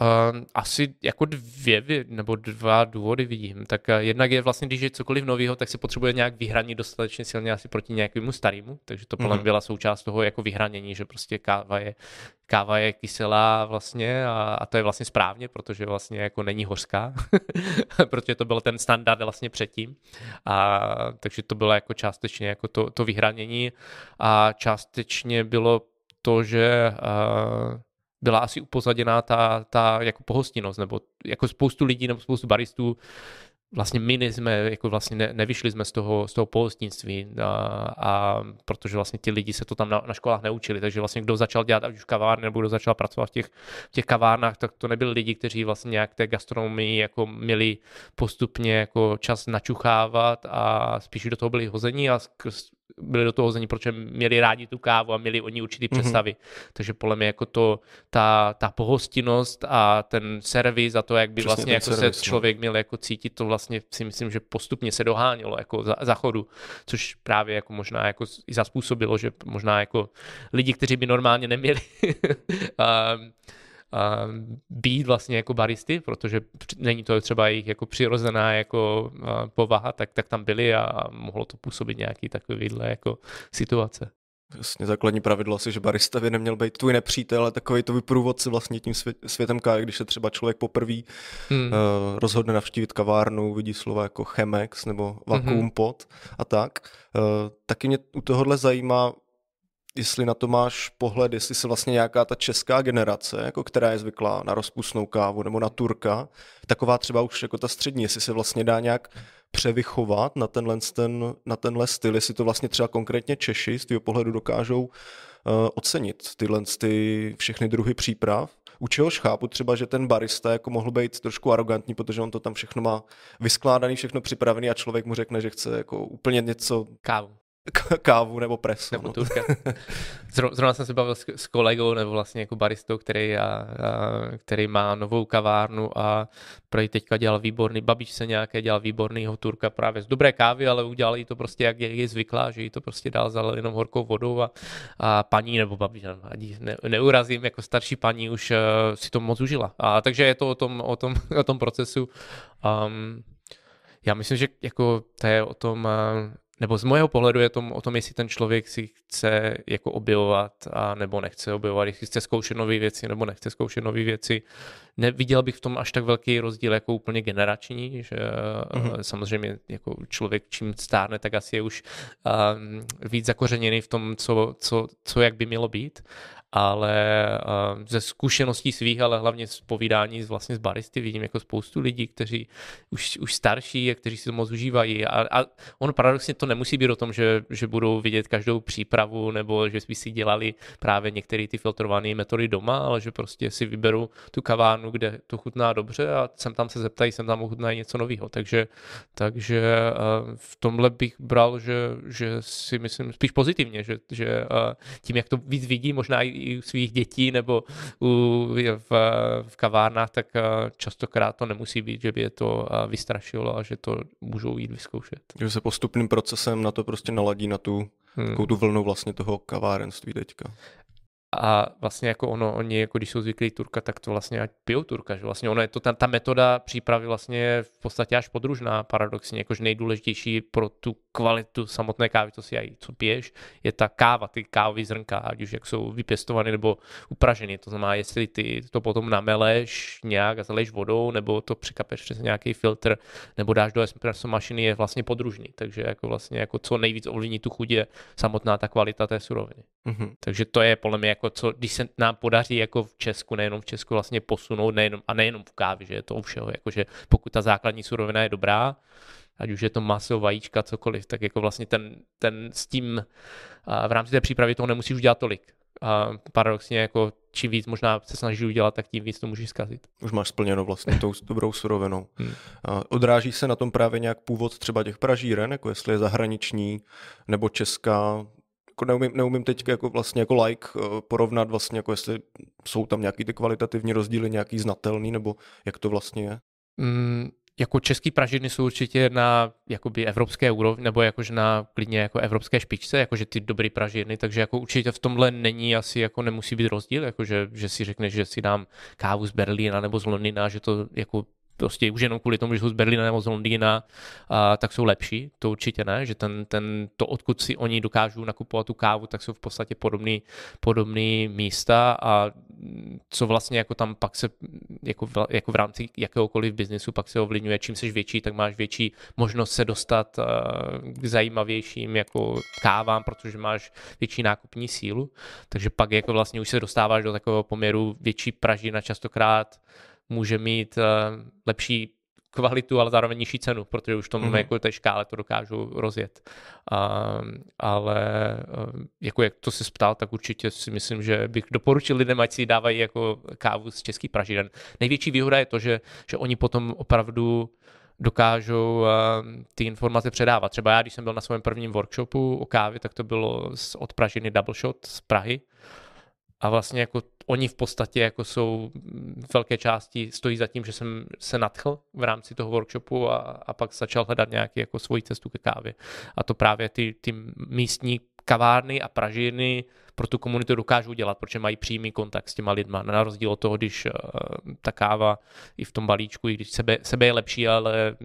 Uh, asi jako dvě nebo dva důvody vidím. Tak uh, jednak je vlastně, když je cokoliv nového, tak se potřebuje nějak vyhranit dostatečně silně asi proti nějakému starému, takže to podle mm-hmm. byla součást toho jako vyhranění, že prostě káva je, káva je kyselá vlastně a, a to je vlastně správně, protože vlastně jako není hořká, protože to byl ten standard vlastně předtím. A, takže to bylo jako částečně jako to, to vyhranění a částečně bylo to, že uh, byla asi upozaděná ta, ta jako pohostinnost, nebo jako spoustu lidí nebo spoustu baristů vlastně my jsme, jako vlastně ne, nevyšli jsme z toho, z toho pohostinství a, a, protože vlastně ti lidi se to tam na, na školách neučili, takže vlastně kdo začal dělat ať už kavárny nebo kdo začal pracovat v těch, v těch kavárnách, tak to nebyli lidi, kteří vlastně nějak té gastronomii jako měli postupně jako čas načuchávat a spíš do toho byli hození a byli do toho hození, protože měli rádi tu kávu a měli oni určitý mhm. představy. Mm-hmm. Takže podle mě jako to, ta, ta pohostinnost a ten servis a to, jak by Přesně vlastně jako servis, se no. člověk měl jako cítit, to vlastně si myslím, že postupně se dohánělo jako za, za chodu, což právě jako možná jako i zaspůsobilo, že možná jako lidi, kteří by normálně neměli být vlastně jako baristy, protože není to třeba jejich jako přirozená jako povaha, tak, tak tam byli a mohlo to působit nějaký takovýhle jako situace. Jasně, základní pravidlo asi, že barista by neměl být tvůj nepřítel, ale takový to průvodce vlastně tím svět, světem kávy, když se třeba člověk poprvé hmm. uh, rozhodne navštívit kavárnu, vidí slova jako Chemex nebo Vacuum hmm. pot a tak. Uh, taky mě u tohohle zajímá, jestli na to máš pohled, jestli se vlastně nějaká ta česká generace, jako která je zvyklá na rozpustnou kávu nebo na turka, taková třeba už jako ta střední, jestli se vlastně dá nějak převychovat na tenhle, ten, na tenhle styl, jestli to vlastně třeba konkrétně Češi z tvého pohledu dokážou uh, ocenit tyhle ty všechny druhy příprav. U čehož chápu třeba, že ten barista jako mohl být trošku arrogantní, protože on to tam všechno má vyskládaný, všechno připravený a člověk mu řekne, že chce jako úplně něco... Kávu kávu nebo preso. Nebo no. Zrovna jsem se bavil s, s kolegou nebo vlastně jako baristou, který, a, a, který má novou kavárnu a prej teďka dělal výborný, babič se nějaké dělal výbornýho turka právě z dobré kávy, ale udělal jí to prostě jak je, je zvyklá, že jí to prostě dál zalil jenom horkou vodou a, a paní nebo babič, ne, neurazím, jako starší paní už uh, si to moc užila. A takže je to o tom, o tom, o tom procesu. Um, já myslím, že jako to je o tom, uh, nebo z mého pohledu je to o tom, jestli ten člověk si chce jako objevovat a nebo nechce objevovat, jestli chce zkoušet nové věci nebo nechce zkoušet nové věci. Neviděl bych v tom až tak velký rozdíl jako úplně generační, že mm-hmm. samozřejmě jako člověk čím stárne, tak asi je už um, víc zakořeněný v tom, co, co, co jak by mělo být ale uh, ze zkušeností svých, ale hlavně z povídání vlastně z baristy vidím jako spoustu lidí, kteří už, už starší kteří si to moc užívají a, a on paradoxně to nemusí být o tom, že, že budou vidět každou přípravu nebo že by si dělali právě některé ty filtrované metody doma, ale že prostě si vyberou tu kavárnu, kde to chutná dobře a sem tam se zeptají, sem tam ochutnají něco nového. Takže, takže uh, v tomhle bych bral, že, že si myslím spíš pozitivně, že, že uh, tím, jak to víc vidí, možná i i u svých dětí nebo u, v, v kavárnách, tak eh, častokrát to nemusí být, že by je to eh, vystrašilo a že to můžou jít vyzkoušet. Že se postupným procesem na to prostě naladí na tu, hmm. tu vlnu vlastně toho kavárenství teďka. A vlastně jako ono, oni jako když jsou zvyklí turka, tak to vlastně ať pijou turka, že vlastně ono je to, ta, ta metoda přípravy vlastně je v podstatě až podružná paradoxně, jakož nejdůležitější pro tu kvalitu samotné kávy, to si aj co piješ, je ta káva, ty kávové zrnka, ať už jak jsou vypěstovány nebo upraženy, to znamená, jestli ty to potom nameleš nějak a zaleješ vodou, nebo to překapeš přes nějaký filtr, nebo dáš do espresso mašiny, je vlastně podružný, takže jako vlastně jako co nejvíc ovlivní tu chuť je samotná ta kvalita té suroviny. Mm-hmm. Takže to je podle mě jako co, když se nám podaří jako v Česku, nejenom v Česku vlastně posunout, nejenom, a nejenom v kávě, že je to u všeho, jakože pokud ta základní surovina je dobrá, ať už je to maso, vajíčka, cokoliv, tak jako vlastně ten, ten s tím v rámci té přípravy toho nemusíš už dělat tolik. A paradoxně jako čím víc možná se snaží udělat, tak tím víc to můžeš zkazit. Už máš splněno vlastně tou dobrou surovinou. Hmm. Odráží se na tom právě nějak původ třeba těch pražíren, jako jestli je zahraniční nebo česká, jako neumím, neumím teď jako vlastně jako like eh, porovnat vlastně, jako jestli jsou tam nějaký ty kvalitativní rozdíly, nějaký znatelný, nebo jak to vlastně je? Mm, jako český pražidny jsou určitě na jakoby evropské úrovni, nebo jakože na klidně jako evropské špičce, jakože ty dobré pražidny, takže jako určitě v tomhle není asi jako nemusí být rozdíl, jakože že si řekneš, že si dám kávu z Berlína nebo z Londýna, že to jako prostě už jenom kvůli tomu, že jsou z Berlína nebo z Londýna, a, tak jsou lepší, to určitě ne, že ten, ten, to, odkud si oni dokážou nakupovat tu kávu, tak jsou v podstatě podobný, podobný místa a co vlastně jako tam pak se, jako v, jako v rámci jakéhokoliv biznesu pak se ovlivňuje, čím jsi větší, tak máš větší možnost se dostat k zajímavějším jako kávám, protože máš větší nákupní sílu, takže pak jako vlastně už se dostáváš do takového poměru větší pražina častokrát může mít uh, lepší kvalitu, ale zároveň nižší cenu, protože už v tom mm-hmm. jako té škále to dokážu rozjet. Uh, ale uh, jako jak to si ptal, tak určitě si myslím, že bych doporučil lidem, ať si dávají jako kávu z českých pražiden. Největší výhoda je to, že, že oni potom opravdu dokážou uh, ty informace předávat. Třeba já, když jsem byl na svém prvním workshopu o kávě, tak to bylo z, od Pražiny Double Shot z Prahy. A vlastně jako oni v podstatě jako jsou v velké části stojí za tím, že jsem se nadchl v rámci toho workshopu a, a pak začal hledat nějaký jako svoji cestu ke kávě. A to právě ty, ty místní kavárny a pražiny pro tu komunitu dokážou dělat, protože mají přímý kontakt s těma lidma. Na rozdíl od toho, když uh, ta káva i v tom balíčku, i když sebe, sebe je lepší, ale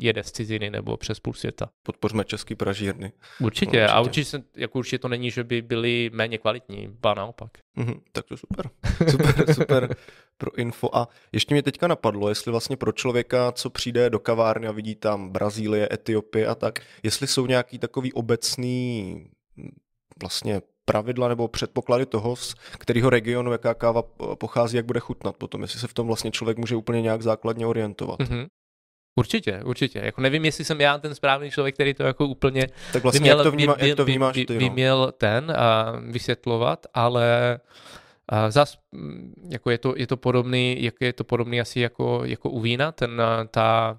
jede z ciziny nebo přes půl světa. Podpořme český pražírny. Určitě, určitě. a určitě, jako určitě to není, že by byly méně kvalitní, ba naopak. Mm-hmm, tak to super. Super, super pro info. A ještě mě teďka napadlo, jestli vlastně pro člověka, co přijde do kavárny a vidí tam Brazílie, Etiopie a tak, jestli jsou nějaký takový obecný vlastně pravidla nebo předpoklady toho, z kterého regionu jaká káva pochází, jak bude chutnat potom, jestli se v tom vlastně člověk může úplně nějak základně orientovat. Mm-hmm. Určitě, určitě. Jako nevím, jestli jsem já ten správný člověk, který to jako úplně tak vlastně vyměl, jak to, vníma, jak to vnímáš ty, no? vyměl ten a vysvětlovat, ale a zas jako je to, je to podobný, jak je to podobný asi jako, jako u vína, ten, ta,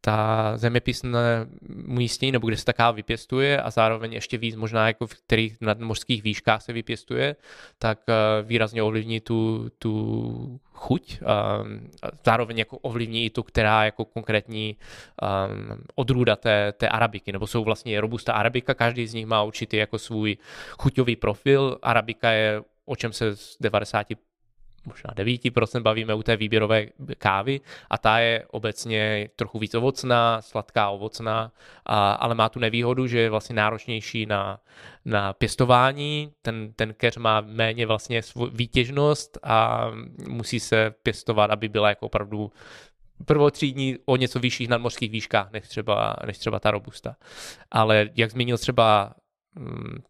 ta zeměpisné umístění, nebo kde se taká vypěstuje a zároveň ještě víc možná jako v kterých nadmořských výškách se vypěstuje, tak výrazně ovlivní tu, tu chuť. A zároveň jako ovlivní i tu, která jako konkrétní odrůda té, té arabiky, nebo jsou vlastně robusta arabika, každý z nich má určitý jako svůj chuťový profil. Arabika je o čem se z 90 možná 9% bavíme u té výběrové kávy a ta je obecně trochu víc ovocná, sladká ovocná, a, ale má tu nevýhodu, že je vlastně náročnější na, na pěstování, ten, ten keř má méně vlastně výtěžnost a musí se pěstovat, aby byla jako opravdu prvotřídní o něco vyšších nadmořských výškách než třeba, než třeba ta robusta. Ale jak zmínil třeba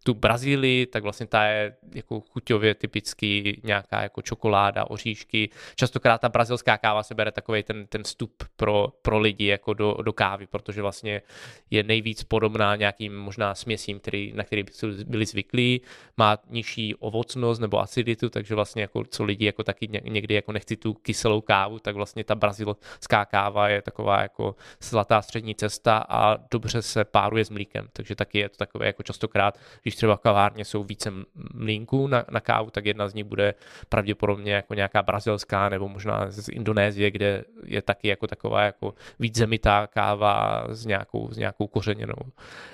tu Brazílii, tak vlastně ta je jako chuťově typicky nějaká jako čokoláda, oříšky. Častokrát ta brazilská káva se bere takový ten, ten vstup pro, pro lidi jako do, do kávy, protože vlastně je nejvíc podobná nějakým možná směsím, který, na který byli zvyklí, má nižší ovocnost nebo aciditu, takže vlastně jako co lidi jako taky někdy jako nechci tu kyselou kávu, tak vlastně ta brazilská káva je taková jako zlatá střední cesta a dobře se páruje s mlíkem, takže taky je to takové jako často častokrát, když třeba v kavárně jsou více mlínků na, na kávu, tak jedna z nich bude pravděpodobně jako nějaká brazilská nebo možná z Indonésie, kde je taky jako taková jako víc zemitá káva s nějakou, s nějakou kořeněnou.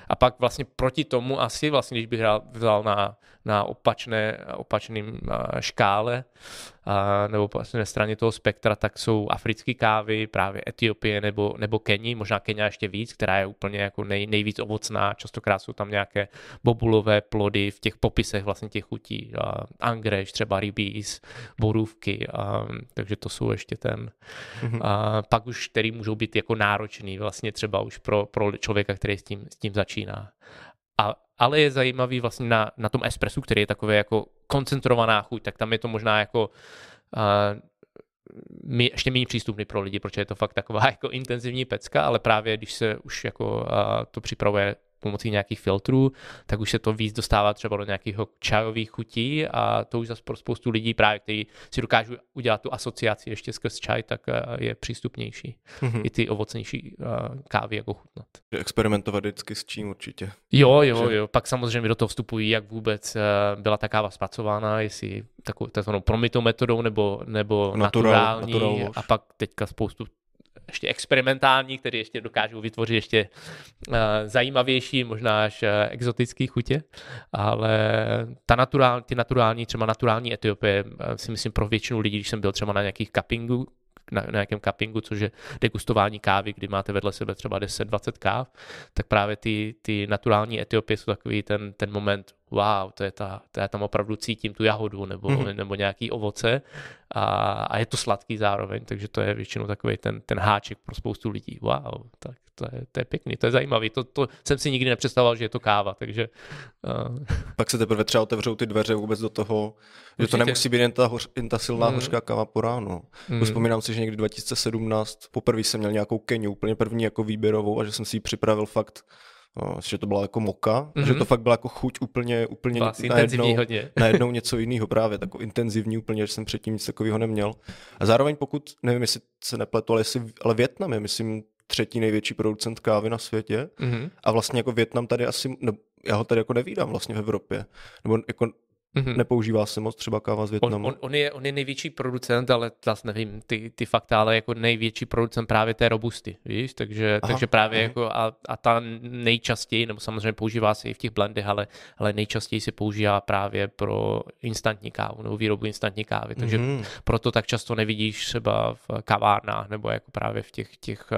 A pak vlastně proti tomu asi, vlastně když bych vzal na, na opačné, opačným škále, nebo vlastně na straně toho spektra, tak jsou africké kávy, právě Etiopie nebo, nebo Keni, možná Kenia ještě víc, která je úplně jako nej, nejvíc ovocná, častokrát jsou tam nějaké bobulové plody v těch popisech vlastně těch chutí, a angreš, třeba rybíz, borůvky, a, takže to jsou ještě ten. Mm-hmm. A pak už, který můžou být jako náročný vlastně třeba už pro, pro člověka, který s tím, s tím začíná. A, ale je zajímavý vlastně na, na tom espresu, který je takové jako koncentrovaná chuť, tak tam je to možná jako uh, my, ještě méně přístupný pro lidi, protože je to fakt taková jako intenzivní pecka, ale právě když se už jako uh, to připravuje pomocí nějakých filtrů, tak už se to víc dostává třeba do nějakého čajových chutí a to už zase pro spoustu lidí právě, kteří si dokážou udělat tu asociaci ještě skrz čaj, tak eh, je přístupnější. Mm-hmm. I ty ovocnější eh, kávy jako chutnat. Experimentovat vždycky s čím určitě. Jo, jo, jo. Pak samozřejmě do toho vstupují, jak vůbec byla ta káva zpracována, jestli takovou takzvanou promitou metodou nebo, nebo Natural, naturální natural a pak teďka spoustu ještě experimentální, které ještě dokážou vytvořit ještě uh, zajímavější, možná až uh, exotický chutě, ale ta naturální, ty naturální, třeba naturální Etiopie, uh, si myslím pro většinu lidí, když jsem byl třeba na nějakých cuppingu, na, na nějakém cuppingu, což je degustování kávy, kdy máte vedle sebe třeba 10-20 káv, tak právě ty, ty naturální Etiopie jsou takový ten, ten moment, wow, to je ta, to já tam opravdu cítím tu jahodu nebo, mm-hmm. nebo nějaký ovoce a, a je to sladký zároveň, takže to je většinou takový ten, ten háček pro spoustu lidí. Wow, tak to je, to je pěkný, to je zajímavý. To, to jsem si nikdy nepředstavoval, že je to káva, takže... Uh... Pak se teprve třeba otevřou ty dveře vůbec do toho, Určitě. že to nemusí být jen ta, hoř, jen ta silná mm. hořká káva po ránu. Mm. Vzpomínám si, že někdy 2017 poprvé jsem měl nějakou Keniu, úplně první jako výběrovou a že jsem si ji připravil fakt No, že to byla jako moka, mm-hmm. že to fakt byla jako chuť úplně, úplně najednou, najednou něco jiného právě, tak intenzivní úplně, že jsem předtím nic takového neměl. A zároveň pokud, nevím, jestli se nepletu, ale, jestli, ale Větnam je, myslím, třetí největší producent kávy na světě mm-hmm. a vlastně jako Větnam tady asi, no, já ho tady jako nevídám vlastně v Evropě. Nebo jako Mm-hmm. Nepoužívá se moc třeba káva z Větnamu. On, on, on, je, on je největší producent, ale zase nevím ty, ty fakta, ale jako největší producent právě té robusty, víš, takže, aha, takže právě aha. jako a, a ta nejčastěji, nebo samozřejmě používá se i v těch blendech, ale, ale nejčastěji se používá právě pro instantní kávu nebo výrobu instantní kávy, takže mm-hmm. proto tak často nevidíš třeba v kavárnách nebo jako právě v těch, těch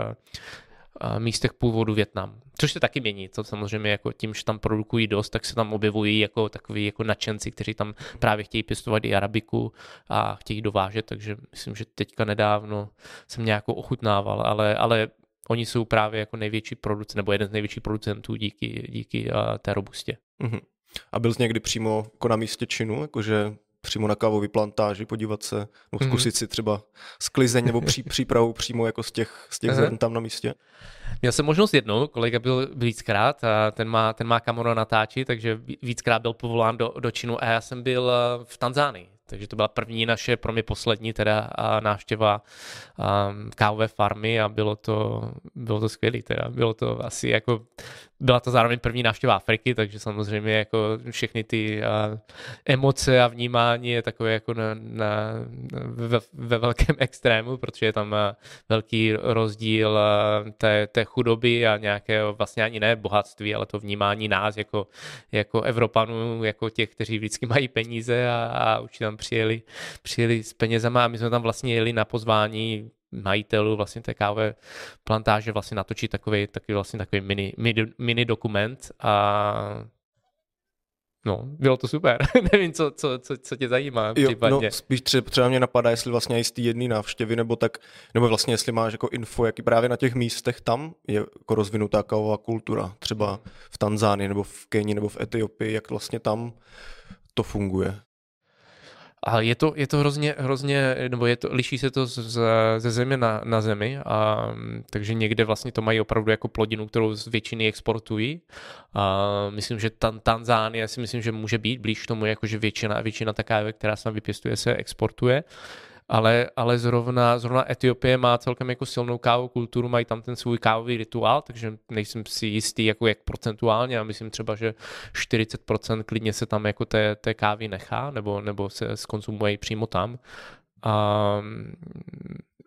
místech původu Větnam. Což se taky mění, to samozřejmě jako tím, že tam produkují dost, tak se tam objevují jako takový jako nadšenci, kteří tam právě chtějí pěstovat i arabiku a chtějí dovážet, takže myslím, že teďka nedávno jsem nějakou ochutnával, ale, ale oni jsou právě jako největší producent, nebo jeden z největších producentů díky, díky té robustě. Mm-hmm. A byl jsi někdy přímo jako na místě činu, jakože přímo na kávové plantáži, podívat se, nebo mhm. zkusit mm-hmm. si třeba sklizeň nebo pří, přípravu přímo jako z těch, z těch zrn tam na místě? Měl jsem možnost jednou, kolega byl víckrát a ten má, ten má kameru na natáči, takže víckrát byl povolán do, do činu a já jsem byl eh, v Tanzánii. Takže to byla první naše, pro mě poslední teda návštěva um, kávové farmy a bylo to, bylo to skvělé teda. Bylo to asi jako, byla to zároveň první návštěva Afriky, takže samozřejmě jako všechny ty uh, emoce a vnímání je takové jako na, na, ve, ve velkém extrému, protože je tam uh, velký rozdíl uh, té, té chudoby a nějaké vlastně ani ne bohatství, ale to vnímání nás jako, jako Evropanů, jako těch, kteří vždycky mají peníze a, a určitě tam přijeli, přijeli s penězama. A my jsme tam vlastně jeli na pozvání majitelů vlastně té kávové plantáže vlastně natočit takový, takový, vlastně takový mini, mini, mini dokument a No, bylo to super. Nevím, co, co, co, co tě zajímá jo, případně. No, spíš třeba, třeba mě napadá, jestli vlastně i z té jedné návštěvy, nebo tak, nebo vlastně jestli máš jako info, jaký právě na těch místech tam je jako rozvinutá kávová kultura, třeba v Tanzánii, nebo v Kenii, nebo v Etiopii, jak vlastně tam to funguje. A je to, je to hrozně, hrozně, nebo je to, liší se to z, ze země na, na zemi, a, takže někde vlastně to mají opravdu jako plodinu, kterou z většiny exportují. A myslím, že tan, Tanzánie si myslím, že může být blíž tomu, jako že většina, většina taká, která se tam vypěstuje, se exportuje ale, ale zrovna, zrovna Etiopie má celkem jako silnou kávovou kulturu, mají tam ten svůj kávový rituál, takže nejsem si jistý, jako jak procentuálně, já myslím třeba, že 40% klidně se tam jako té, té kávy nechá, nebo, nebo se skonzumuje přímo tam. A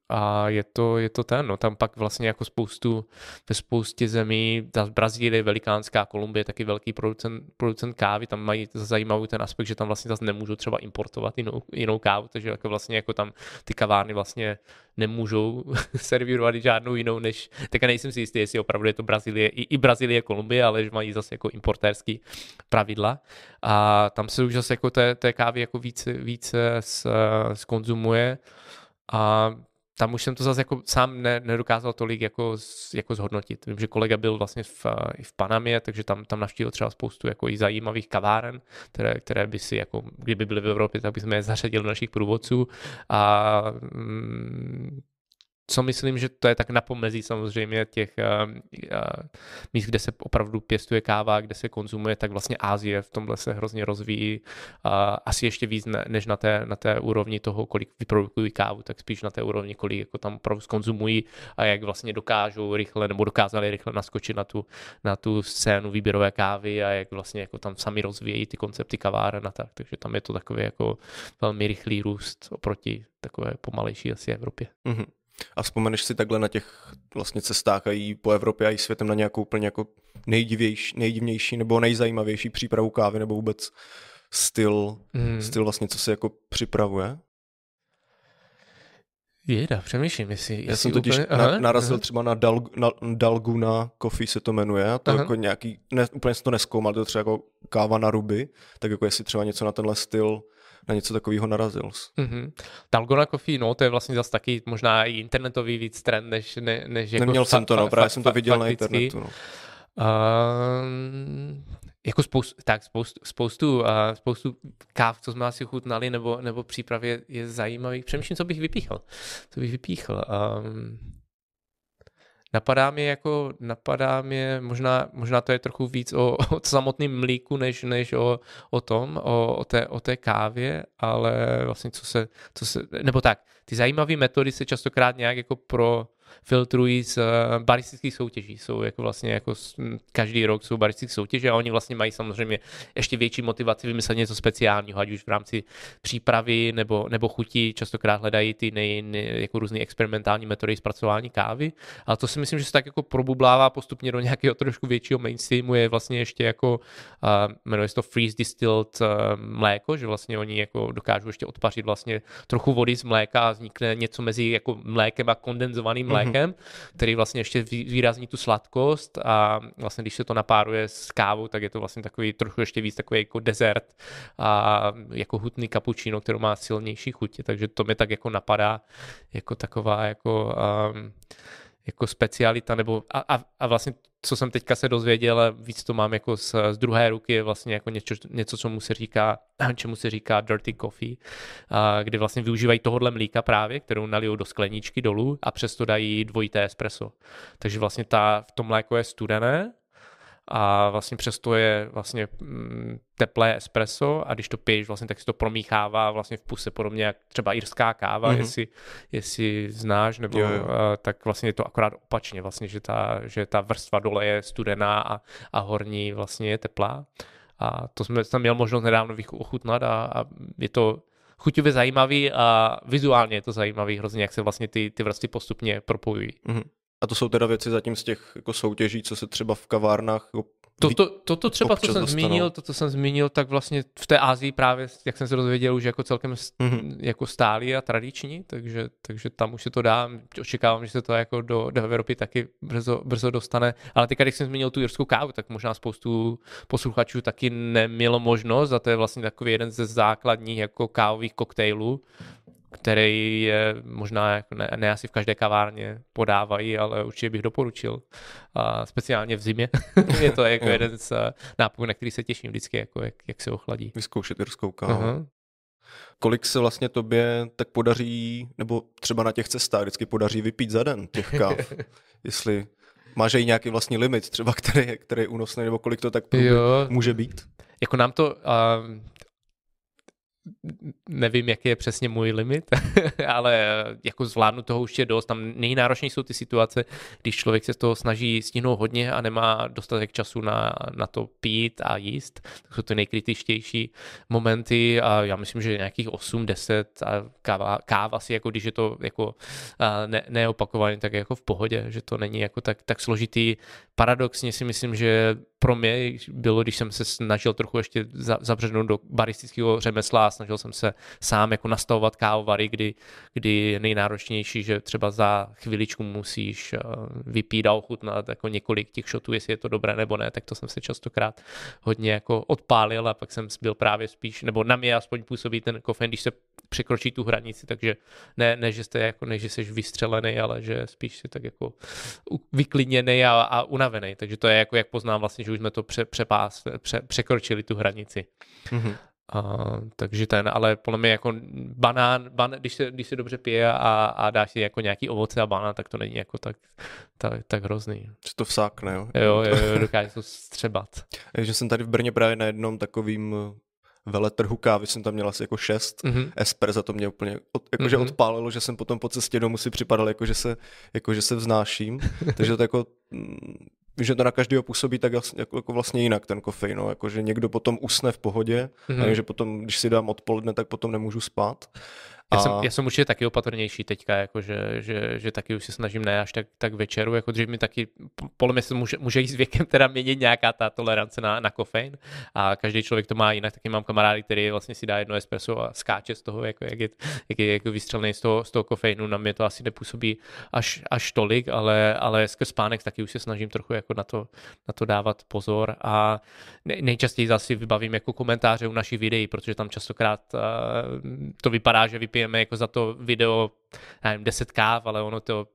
a je to, je to ten, no. Tam pak vlastně jako spoustu, ve spoustě zemí, ta Brazílie, Velikánská, Kolumbie, taky velký producent, producent kávy, tam mají zajímavý ten aspekt, že tam vlastně zase nemůžou třeba importovat jinou, jinou kávu, takže jako vlastně jako tam ty kavárny vlastně nemůžou servírovat žádnou jinou než, tak nejsem si jistý, jestli opravdu je to Brazílie, i, i Brazílie, Kolumbie, ale že mají zase jako importérský pravidla. A tam se už zase jako té, té kávy jako více, více skonzumuje a tam už jsem to zase jako sám ne, nedokázal tolik jako, jako zhodnotit. Vím, že kolega byl vlastně v, i v Panamě, takže tam, tam navštívil třeba spoustu jako i zajímavých kaváren, které, které by si jako, kdyby byly v Evropě, tak bychom je zařadili do našich průvodců a mm, co myslím, že to je tak na pomezí samozřejmě těch uh, uh, míst, kde se opravdu pěstuje káva, kde se konzumuje, tak vlastně Ázie v tomhle se hrozně rozvíjí. Asi ještě víc ne, než na té, na té úrovni toho, kolik vyprodukují kávu, tak spíš na té úrovni, kolik jako tam opravdu skonzumují a jak vlastně dokážou rychle nebo dokázali rychle naskočit na tu, na tu scénu výběrové kávy a jak vlastně jako tam sami rozvíjejí ty koncepty kaváren a tak. Takže tam je to takový jako velmi rychlý růst oproti takové pomalejší asi Evropě. Mm-hmm. A vzpomeneš si takhle na těch vlastně cestách a i po Evropě a i světem na nějakou úplně jako nejdivější, nejdivnější nebo nejzajímavější přípravu kávy nebo vůbec styl, mm. styl vlastně, co se jako připravuje? Jeda, přemýšlím, jestli... Já jestli jsem totiž úplně... na, narazil aha. třeba na, Dal, na Dalguna Coffee se to jmenuje a to aha. jako nějaký, ne, úplně jsem to neskoumal, to je třeba jako káva na ruby, tak jako jestli třeba něco na tenhle styl na něco takového narazil. Mm-hmm. Dalgona Coffee, no to je vlastně zase taky možná i internetový víc trend, než, ne, než jako Neměl fa- jsem to, no, právě fa- jsem to viděl fakticky. na internetu. No. Uh, jako spoustu, tak spoustu, spoustu, uh, spoustu káv, co jsme asi chutnali, nebo, nebo přípravě je zajímavý. Přemýšlím, co bych vypíchl. Co bych vypíchl. Um, Napadá mě jako, napadá mě, možná, možná to je trochu víc o, o samotném mlíku, než, než o, o tom, o, o, té, o té kávě, ale vlastně co se, co se, nebo tak, ty zajímavé metody se častokrát nějak jako pro, filtrují z eh, baristických soutěží. Jsou jako vlastně jako každý rok jsou baristické soutěže a oni vlastně mají samozřejmě ještě větší motivaci vymyslet něco speciálního, ať už v rámci přípravy nebo, nebo chutí. Častokrát hledají ty nej, nej, jako různé experimentální metody zpracování kávy. Ale to si myslím, že se tak jako probublává postupně do nějakého trošku většího mainstreamu. Je vlastně ještě jako, uh, jmenuje se to freeze distilled uh, mléko, že vlastně oni jako dokážou ještě odpařit vlastně trochu vody z mléka a vznikne něco mezi jako mlékem a kondenzovaným. Mm-hmm mlékem, který vlastně ještě výrazní tu sladkost a vlastně když se to napáruje s kávou, tak je to vlastně takový trochu ještě víc takový jako dezert a jako hutný kapučino, který má silnější chutě, takže to mi tak jako napadá jako taková jako um, jako specialita, nebo a, a, a vlastně co jsem teďka se dozvěděl, víc to mám jako z, z druhé ruky, je vlastně jako něco, něco, co mu se říká, čemu se říká dirty coffee, a, kdy vlastně využívají tohohle mlíka právě, kterou nalijou do skleničky dolů a přesto dají dvojité espresso. Takže vlastně ta, to mléko je studené, a vlastně přesto je vlastně mm, teplé espresso a když to piješ, vlastně, tak si to promíchává vlastně v puse podobně jak třeba irská káva, mm-hmm. jestli, jestli znáš, nebo jo, jo. Uh, tak vlastně je to akorát opačně, vlastně, že ta, že ta vrstva dole je studená a, a horní vlastně je teplá. A to jsme tam měl možnost nedávno ochutnat a, a je to chuťově zajímavý a vizuálně je to zajímavý hrozně, jak se vlastně ty, ty vrstvy postupně propojují. Mm-hmm. A to jsou teda věci zatím z těch jako soutěží, co se třeba v kavárnách jako Toto, toto třeba, co jsem dostanou. zmínil, to, co jsem zmínil, tak vlastně v té Ázii právě, jak jsem se dozvěděl, už jako celkem mm-hmm. jako stálý a tradiční, takže, takže tam už se to dá. Očekávám, že se to jako do, do Evropy taky brzo, brzo dostane. Ale teď, když jsem zmínil tu jirskou kávu, tak možná spoustu posluchačů taky nemělo možnost a to je vlastně takový jeden ze základních jako kávových koktejlů, který je možná jako ne, ne asi v každé kavárně podávají, ale určitě bych doporučil. A speciálně v zimě. je to jako jeden z eh, nápojů, na který se těším vždycky, jako jak, jak se ochladí. Vyzkoušet irskou kávu. Uh-huh. Kolik se vlastně tobě tak podaří, nebo třeba na těch cestách vždycky podaří vypít za den těch káv? Jestli máš i nějaký vlastní limit, třeba který, který je únosný, nebo kolik to tak může být? Jako nám to, uh, nevím, jaký je přesně můj limit, ale jako zvládnu toho už je dost. Tam nejnáročnější jsou ty situace, když člověk se z toho snaží stihnout hodně a nemá dostatek času na, na to pít a jíst. To jsou ty nejkritičtější momenty a já myslím, že nějakých 8, 10 a káva, káva si, jako když je to jako ne, neopakovaný, tak jako v pohodě, že to není jako tak, tak složitý. Paradoxně si myslím, že pro mě bylo, když jsem se snažil trochu ještě zabřednout do baristického řemesla a snažil jsem se sám jako nastavovat kávovary, kdy, kdy je nejnáročnější, že třeba za chviličku musíš eh, vypít a ochutnat jako několik těch shotů, jestli je to dobré nebo ne, tak to jsem se častokrát hodně jako odpálil a pak jsem byl právě spíš, nebo na mě aspoň působí ten kofein, když se překročí tu hranici, takže ne, ne že jste jako, ne, že jsi vystřelený, ale že spíš si tak jako vyklidněný a, a unavený, takže to je jako, jak poznám vlastně, že už jsme to pře, přepás, pře, překročili tu hranici. Mm-hmm. Uh, takže ten, ale podle mě jako banán, ban, když, se, když se dobře pije a, a dáš si jako nějaký ovoce a banán, tak to není jako tak, tak, tak hrozný. Že to vsákne, jo? Jo, jo, jo dokáže to střebat. Takže jsem tady v Brně právě na jednom takovým veletrhu kávy jsem tam měl asi jako šest. Mm-hmm. Esper za to mě úplně od, jakože mm-hmm. odpálilo, že jsem potom po cestě domů si připadal, jako že se, jako že se vznáším. Takže to jako mm, že to na každého působí tak jako, jako vlastně jinak ten kofein, no, jako že někdo potom usne v pohodě, mm-hmm. a že potom, když si dám odpoledne, tak potom nemůžu spát. Já, jsem, já jsem určitě taky opatrnější teďka, jako že, že, že taky už se snažím ne až tak, tak večeru, jako dřív mi taky, podle mě se může, může jít s věkem teda měnit nějaká ta tolerance na, na kofein a každý člověk to má jinak, taky mám kamarády, který vlastně si dá jedno espresso a skáče z toho, jako jak je, jak je jako vystřelný z toho, z toho kofeinu, na mě to asi nepůsobí až, až tolik, ale, ale skrz spánek taky už se snažím trochu jako na to, na to dávat pozor a nejčastěji zase vybavím jako komentáře u našich videí, protože tam častokrát uh, to vypadá, že vypí vypijeme jako za to video, nevím, 10 káv, ale ono to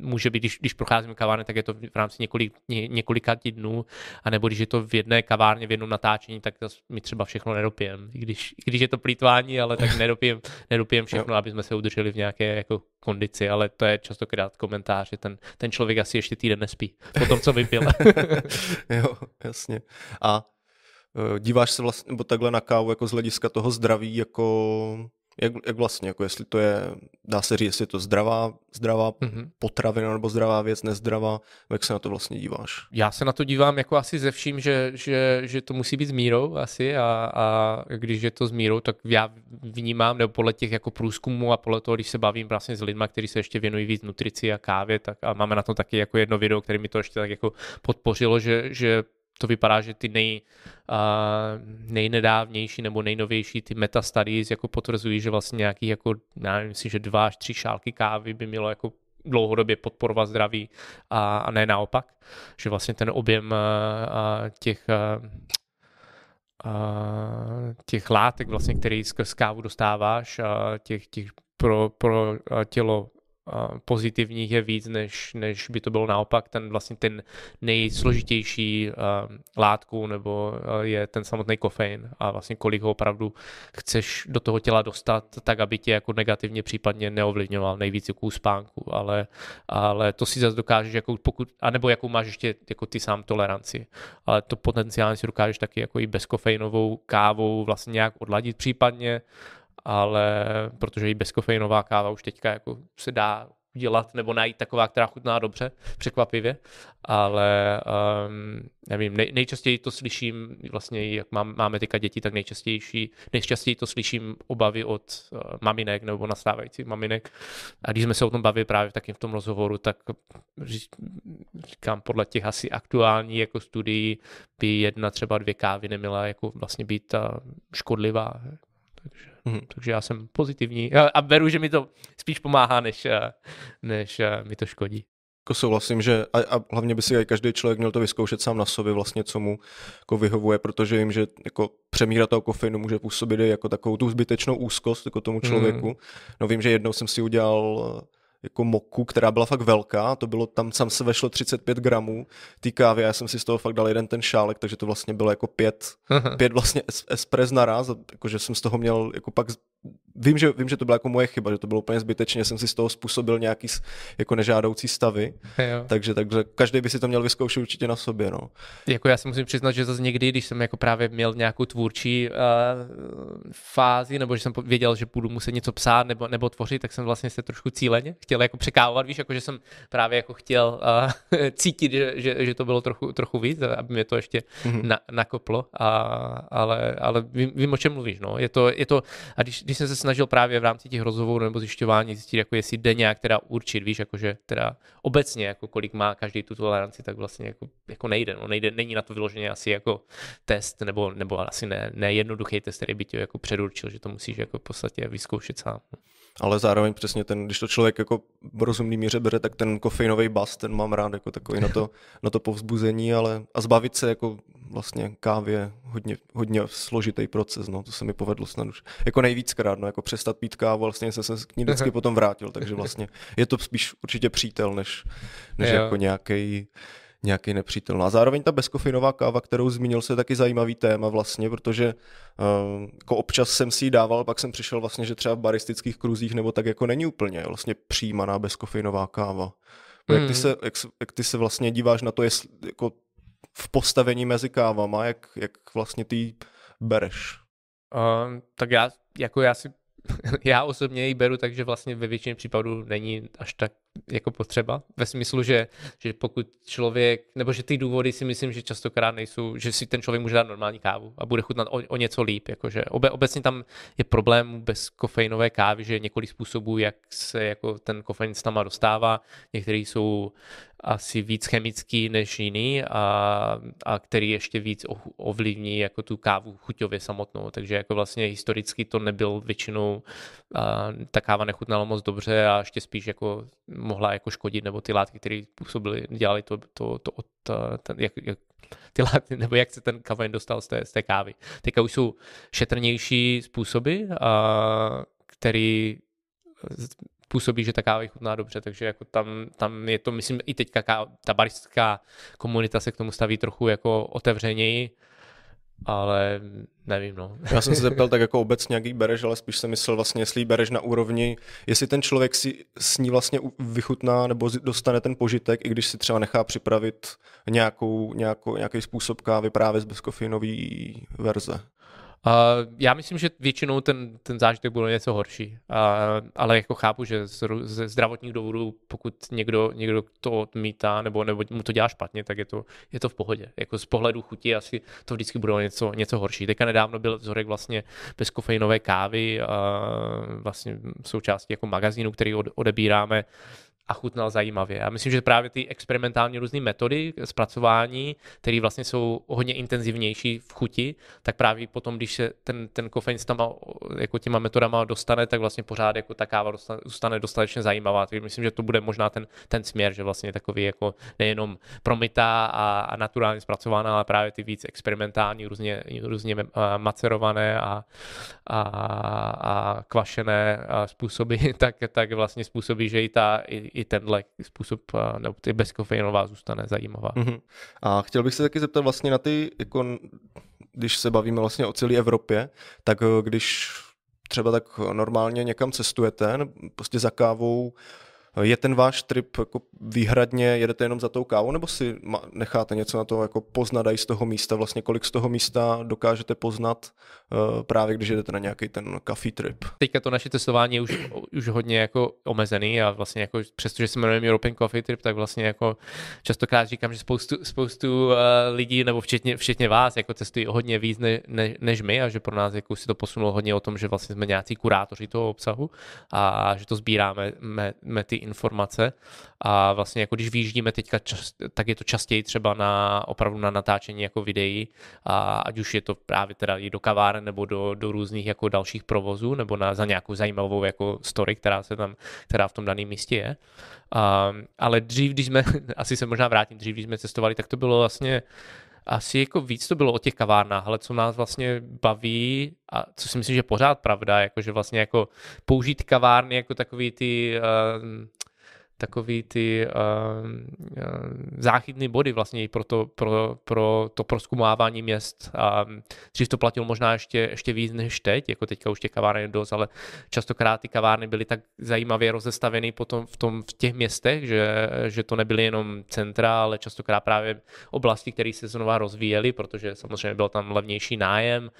může být, když, když procházíme kavárny, tak je to v rámci několik, ně, několika dnů, anebo když je to v jedné kavárně, v jednom natáčení, tak my třeba všechno nedopijem. I když, i když je to plítvání, ale tak nedopijem, nedopijem všechno, aby jsme se udrželi v nějaké jako kondici, ale to je častokrát komentář, že ten, ten člověk asi ještě týden nespí po tom, co vypil. jo, jasně. A e, díváš se vlastně, nebo takhle na kávu jako z hlediska toho zdraví, jako jak, jak vlastně, jako jestli to je, dá se říct, jestli je to zdravá, zdravá mm-hmm. potravina nebo zdravá věc, nezdravá, jak se na to vlastně díváš? Já se na to dívám jako asi ze vším, že, že, že to musí být s mírou asi a, a když je to s mírou, tak já vnímám, nebo podle těch jako průzkumů a podle toho, když se bavím vlastně s lidmi, kteří se ještě věnují víc nutrici a kávě, tak a máme na to taky jako jedno video, které mi to ještě tak jako podpořilo, že, že to vypadá, že ty nej, uh, nejnedávnější nebo nejnovější ty meta studies jako potvrzují, že vlastně nějaký jako, já nevím, myslím, že dva až tři šálky kávy by mělo jako dlouhodobě podporovat zdraví a, a ne naopak, že vlastně ten objem uh, těch uh, těch látek, vlastně, který skrz kávu dostáváš, těch, těch pro, pro tělo pozitivních je víc, než, než by to bylo naopak. Ten vlastně ten nejsložitější uh, látku nebo uh, je ten samotný kofein. A vlastně kolik ho opravdu chceš do toho těla dostat, tak aby tě jako negativně případně neovlivňoval. Nejvíc jako spánku, ale, ale to si zase dokážeš, jako pokud, anebo jakou máš ještě jako ty sám toleranci, ale to potenciálně si dokážeš taky jako i bezkofeinovou kávou vlastně nějak odladit případně, ale protože i bezkofeinová káva už teďka jako se dá dělat nebo najít taková, která chutná dobře, překvapivě, ale um, nevím, nej, nejčastěji to slyším, vlastně jak mám, máme teďka děti, tak nejčastější, nejčastěji to slyším obavy od uh, maminek nebo nastávajících maminek a když jsme se o tom bavili právě taky v tom rozhovoru, tak říkám, podle těch asi aktuální jako studií by jedna třeba dvě kávy neměla jako vlastně být uh, škodlivá. Takže Mm. Takže já jsem pozitivní a beru, že mi to spíš pomáhá, než, eh, než eh, mi to škodí. Jako souhlasím, že a, a hlavně by si každý člověk měl to vyzkoušet sám na sobě vlastně, co mu jako vyhovuje, protože vím, že jako přemíra toho kofeinu může působit jako takovou tu zbytečnou úzkost jako tomu člověku. Mm. No vím, že jednou jsem si udělal jako moku, která byla fakt velká, to bylo, tam sam se vešlo 35 gramů té kávy, já jsem si z toho fakt dal jeden ten šálek, takže to vlastně bylo jako pět, pět vlastně espres naraz, jakože jsem z toho měl jako pak vím, že, vím, že to byla jako moje chyba, že to bylo úplně zbytečně, jsem si z toho způsobil nějaký jako nežádoucí stavy, jo. takže, takže každý by si to měl vyzkoušet určitě na sobě, no. Jako já si musím přiznat, že zase někdy, když jsem jako právě měl nějakou tvůrčí uh, fázi, nebo že jsem věděl, že budu muset něco psát nebo, nebo tvořit, tak jsem vlastně se trošku cíleně chtěl jako překávovat, víš, jako že jsem právě jako chtěl uh, cítit, že, že, že, to bylo trochu, trochu víc, aby mě to ještě mm-hmm. na, nakoplo, a, ale, ale vím, vím, o čem mluvíš, no. Je to, je to, a když, když jsem se snažil právě v rámci těch rozhovorů nebo zjišťování zjistit, jako jestli jde nějak teda určit, víš, jakože teda obecně, jako kolik má každý tu toleranci, tak vlastně jako, jako nejde, no, nejde, není na to vyloženě asi jako test, nebo, nebo asi ne, ne jednoduchý test, který by tě jako předurčil, že to musíš jako v podstatě vyzkoušet sám. No. Ale zároveň přesně ten, když to člověk jako v rozumný míře bere, tak ten kofeinový bas, ten mám rád jako takový na to, na to povzbuzení, ale a zbavit se jako vlastně kávě hodně, hodně složitý proces, no, to se mi povedlo snad už jako nejvíckrát, no, jako přestat pít kávu, vlastně jsem se k ní vždycky potom vrátil, takže vlastně je to spíš určitě přítel, než, než jako nějaký nějaký nepřítel. No a zároveň ta bezkofeinová káva, kterou zmínil, se taky zajímavý téma vlastně, protože uh, jako občas jsem si ji dával, pak jsem přišel vlastně, že třeba v baristických kruzích nebo tak jako není úplně vlastně přijímaná bezkofeinová káva. Hmm. Jak, ty hmm. se, jak, jak ty se vlastně díváš na to, jestli, jako v postavení mezi kávama, jak, jak vlastně ty bereš? Uh, tak já, jako já si já osobně ji beru takže vlastně ve většině případů není až tak jako potřeba. Ve smyslu, že, že pokud člověk, nebo že ty důvody si myslím, že častokrát nejsou, že si ten člověk může dát normální kávu a bude chutnat o, o něco líp. Jakože obe, obecně tam je problém bez kofeinové kávy, že je několik způsobů, jak se jako ten kofein s náma dostává. Některý jsou asi víc chemický než jiný a, a který ještě víc ovlivní jako tu kávu chuťově samotnou. Takže jako vlastně historicky to nebyl většinou, a, ta káva nechutnala moc dobře a ještě spíš jako mohla jako škodit, nebo ty látky, které působily, dělali to, to, to, to ten, jak, jak, ty látky, nebo jak se ten kafein dostal z té, z té kávy. Teďka už jsou šetrnější způsoby, a, který působí, že ta káva chutná dobře, takže jako tam, tam je to, myslím, i teďka ta baristická komunita se k tomu staví trochu jako otevřeněji, ale nevím, no. Já jsem se zeptal tak jako obecně, jak jí bereš, ale spíš jsem myslel vlastně, jestli jí bereš na úrovni, jestli ten člověk si s ní vlastně vychutná nebo dostane ten požitek, i když si třeba nechá připravit nějakou, nějakou, nějaký způsob kávy právě z bezkofeinové verze. Uh, já myslím, že většinou ten, ten zážitek bude něco horší, uh, ale jako chápu, že z, ze zdravotních důvodů, pokud někdo, někdo to odmítá nebo, nebo mu to dělá špatně, tak je to, je to v pohodě. Jako z pohledu chuti asi to vždycky bude něco, něco horší. Teďka nedávno byl vzorek vlastně bez kofeinové kávy, uh, vlastně součástí jako magazínu, který od, odebíráme a chutnal zajímavě. Já myslím, že právě ty experimentální různé metody zpracování, které vlastně jsou hodně intenzivnější v chuti, tak právě potom, když se ten, ten kofein s tam jako těma metodama dostane, tak vlastně pořád jako ta káva zůstane dostatečně zajímavá. Takže myslím, že to bude možná ten, ten směr, že vlastně takový jako nejenom promytá a, a naturálně zpracovaná, ale právě ty víc experimentální, různě, různě macerované a, a, a kvašené způsoby, tak, tak vlastně způsobí, že i ta, i, i tenhle způsob, nebo ty bezkofeinová zůstane zajímavá. Mm-hmm. A chtěl bych se taky zeptat vlastně na ty, jako, když se bavíme vlastně o celé Evropě, tak eh, když třeba tak normálně někam cestujete, prostě za kávou, je ten váš trip jako výhradně, jedete jenom za tou kávou, nebo si necháte něco na to jako poznat i z toho místa, vlastně kolik z toho místa dokážete poznat uh, právě když jedete na nějaký ten coffee trip? Teďka to naše testování je už, už hodně jako omezený a vlastně jako přestože se jmenujeme European Coffee Trip, tak vlastně jako častokrát říkám, že spoustu, spoustu uh, lidí, nebo včetně, včetně vás, jako testují hodně víc ne, ne, než my a že pro nás jako si to posunulo hodně o tom, že vlastně jsme nějací kurátoři toho obsahu a že to sbíráme me, me ty informace a vlastně jako když vyjíždíme teďka, tak je to častěji třeba na opravdu na natáčení jako videí a ať už je to právě teda i do kaváren nebo do, do různých jako dalších provozů nebo na, za nějakou zajímavou jako story, která se tam, která v tom daném místě je. Um, ale dřív, když jsme, asi se možná vrátím, dřív, když jsme cestovali, tak to bylo vlastně asi jako víc to bylo o těch kavárnách, ale co nás vlastně baví a co si myslím, že pořád pravda, jako že vlastně jako použít kavárny jako takový ty uh, takový ty uh, uh, záchytné body vlastně pro to, pro, pro to proskumávání měst. A dřív to platilo možná ještě, ještě víc než teď, jako teďka už těch kaváren je dost, ale častokrát ty kavárny byly tak zajímavě rozestaveny potom v, tom, v těch městech, že, že to nebyly jenom centra, ale častokrát právě oblasti, které se znova rozvíjely, protože samozřejmě byl tam levnější nájem,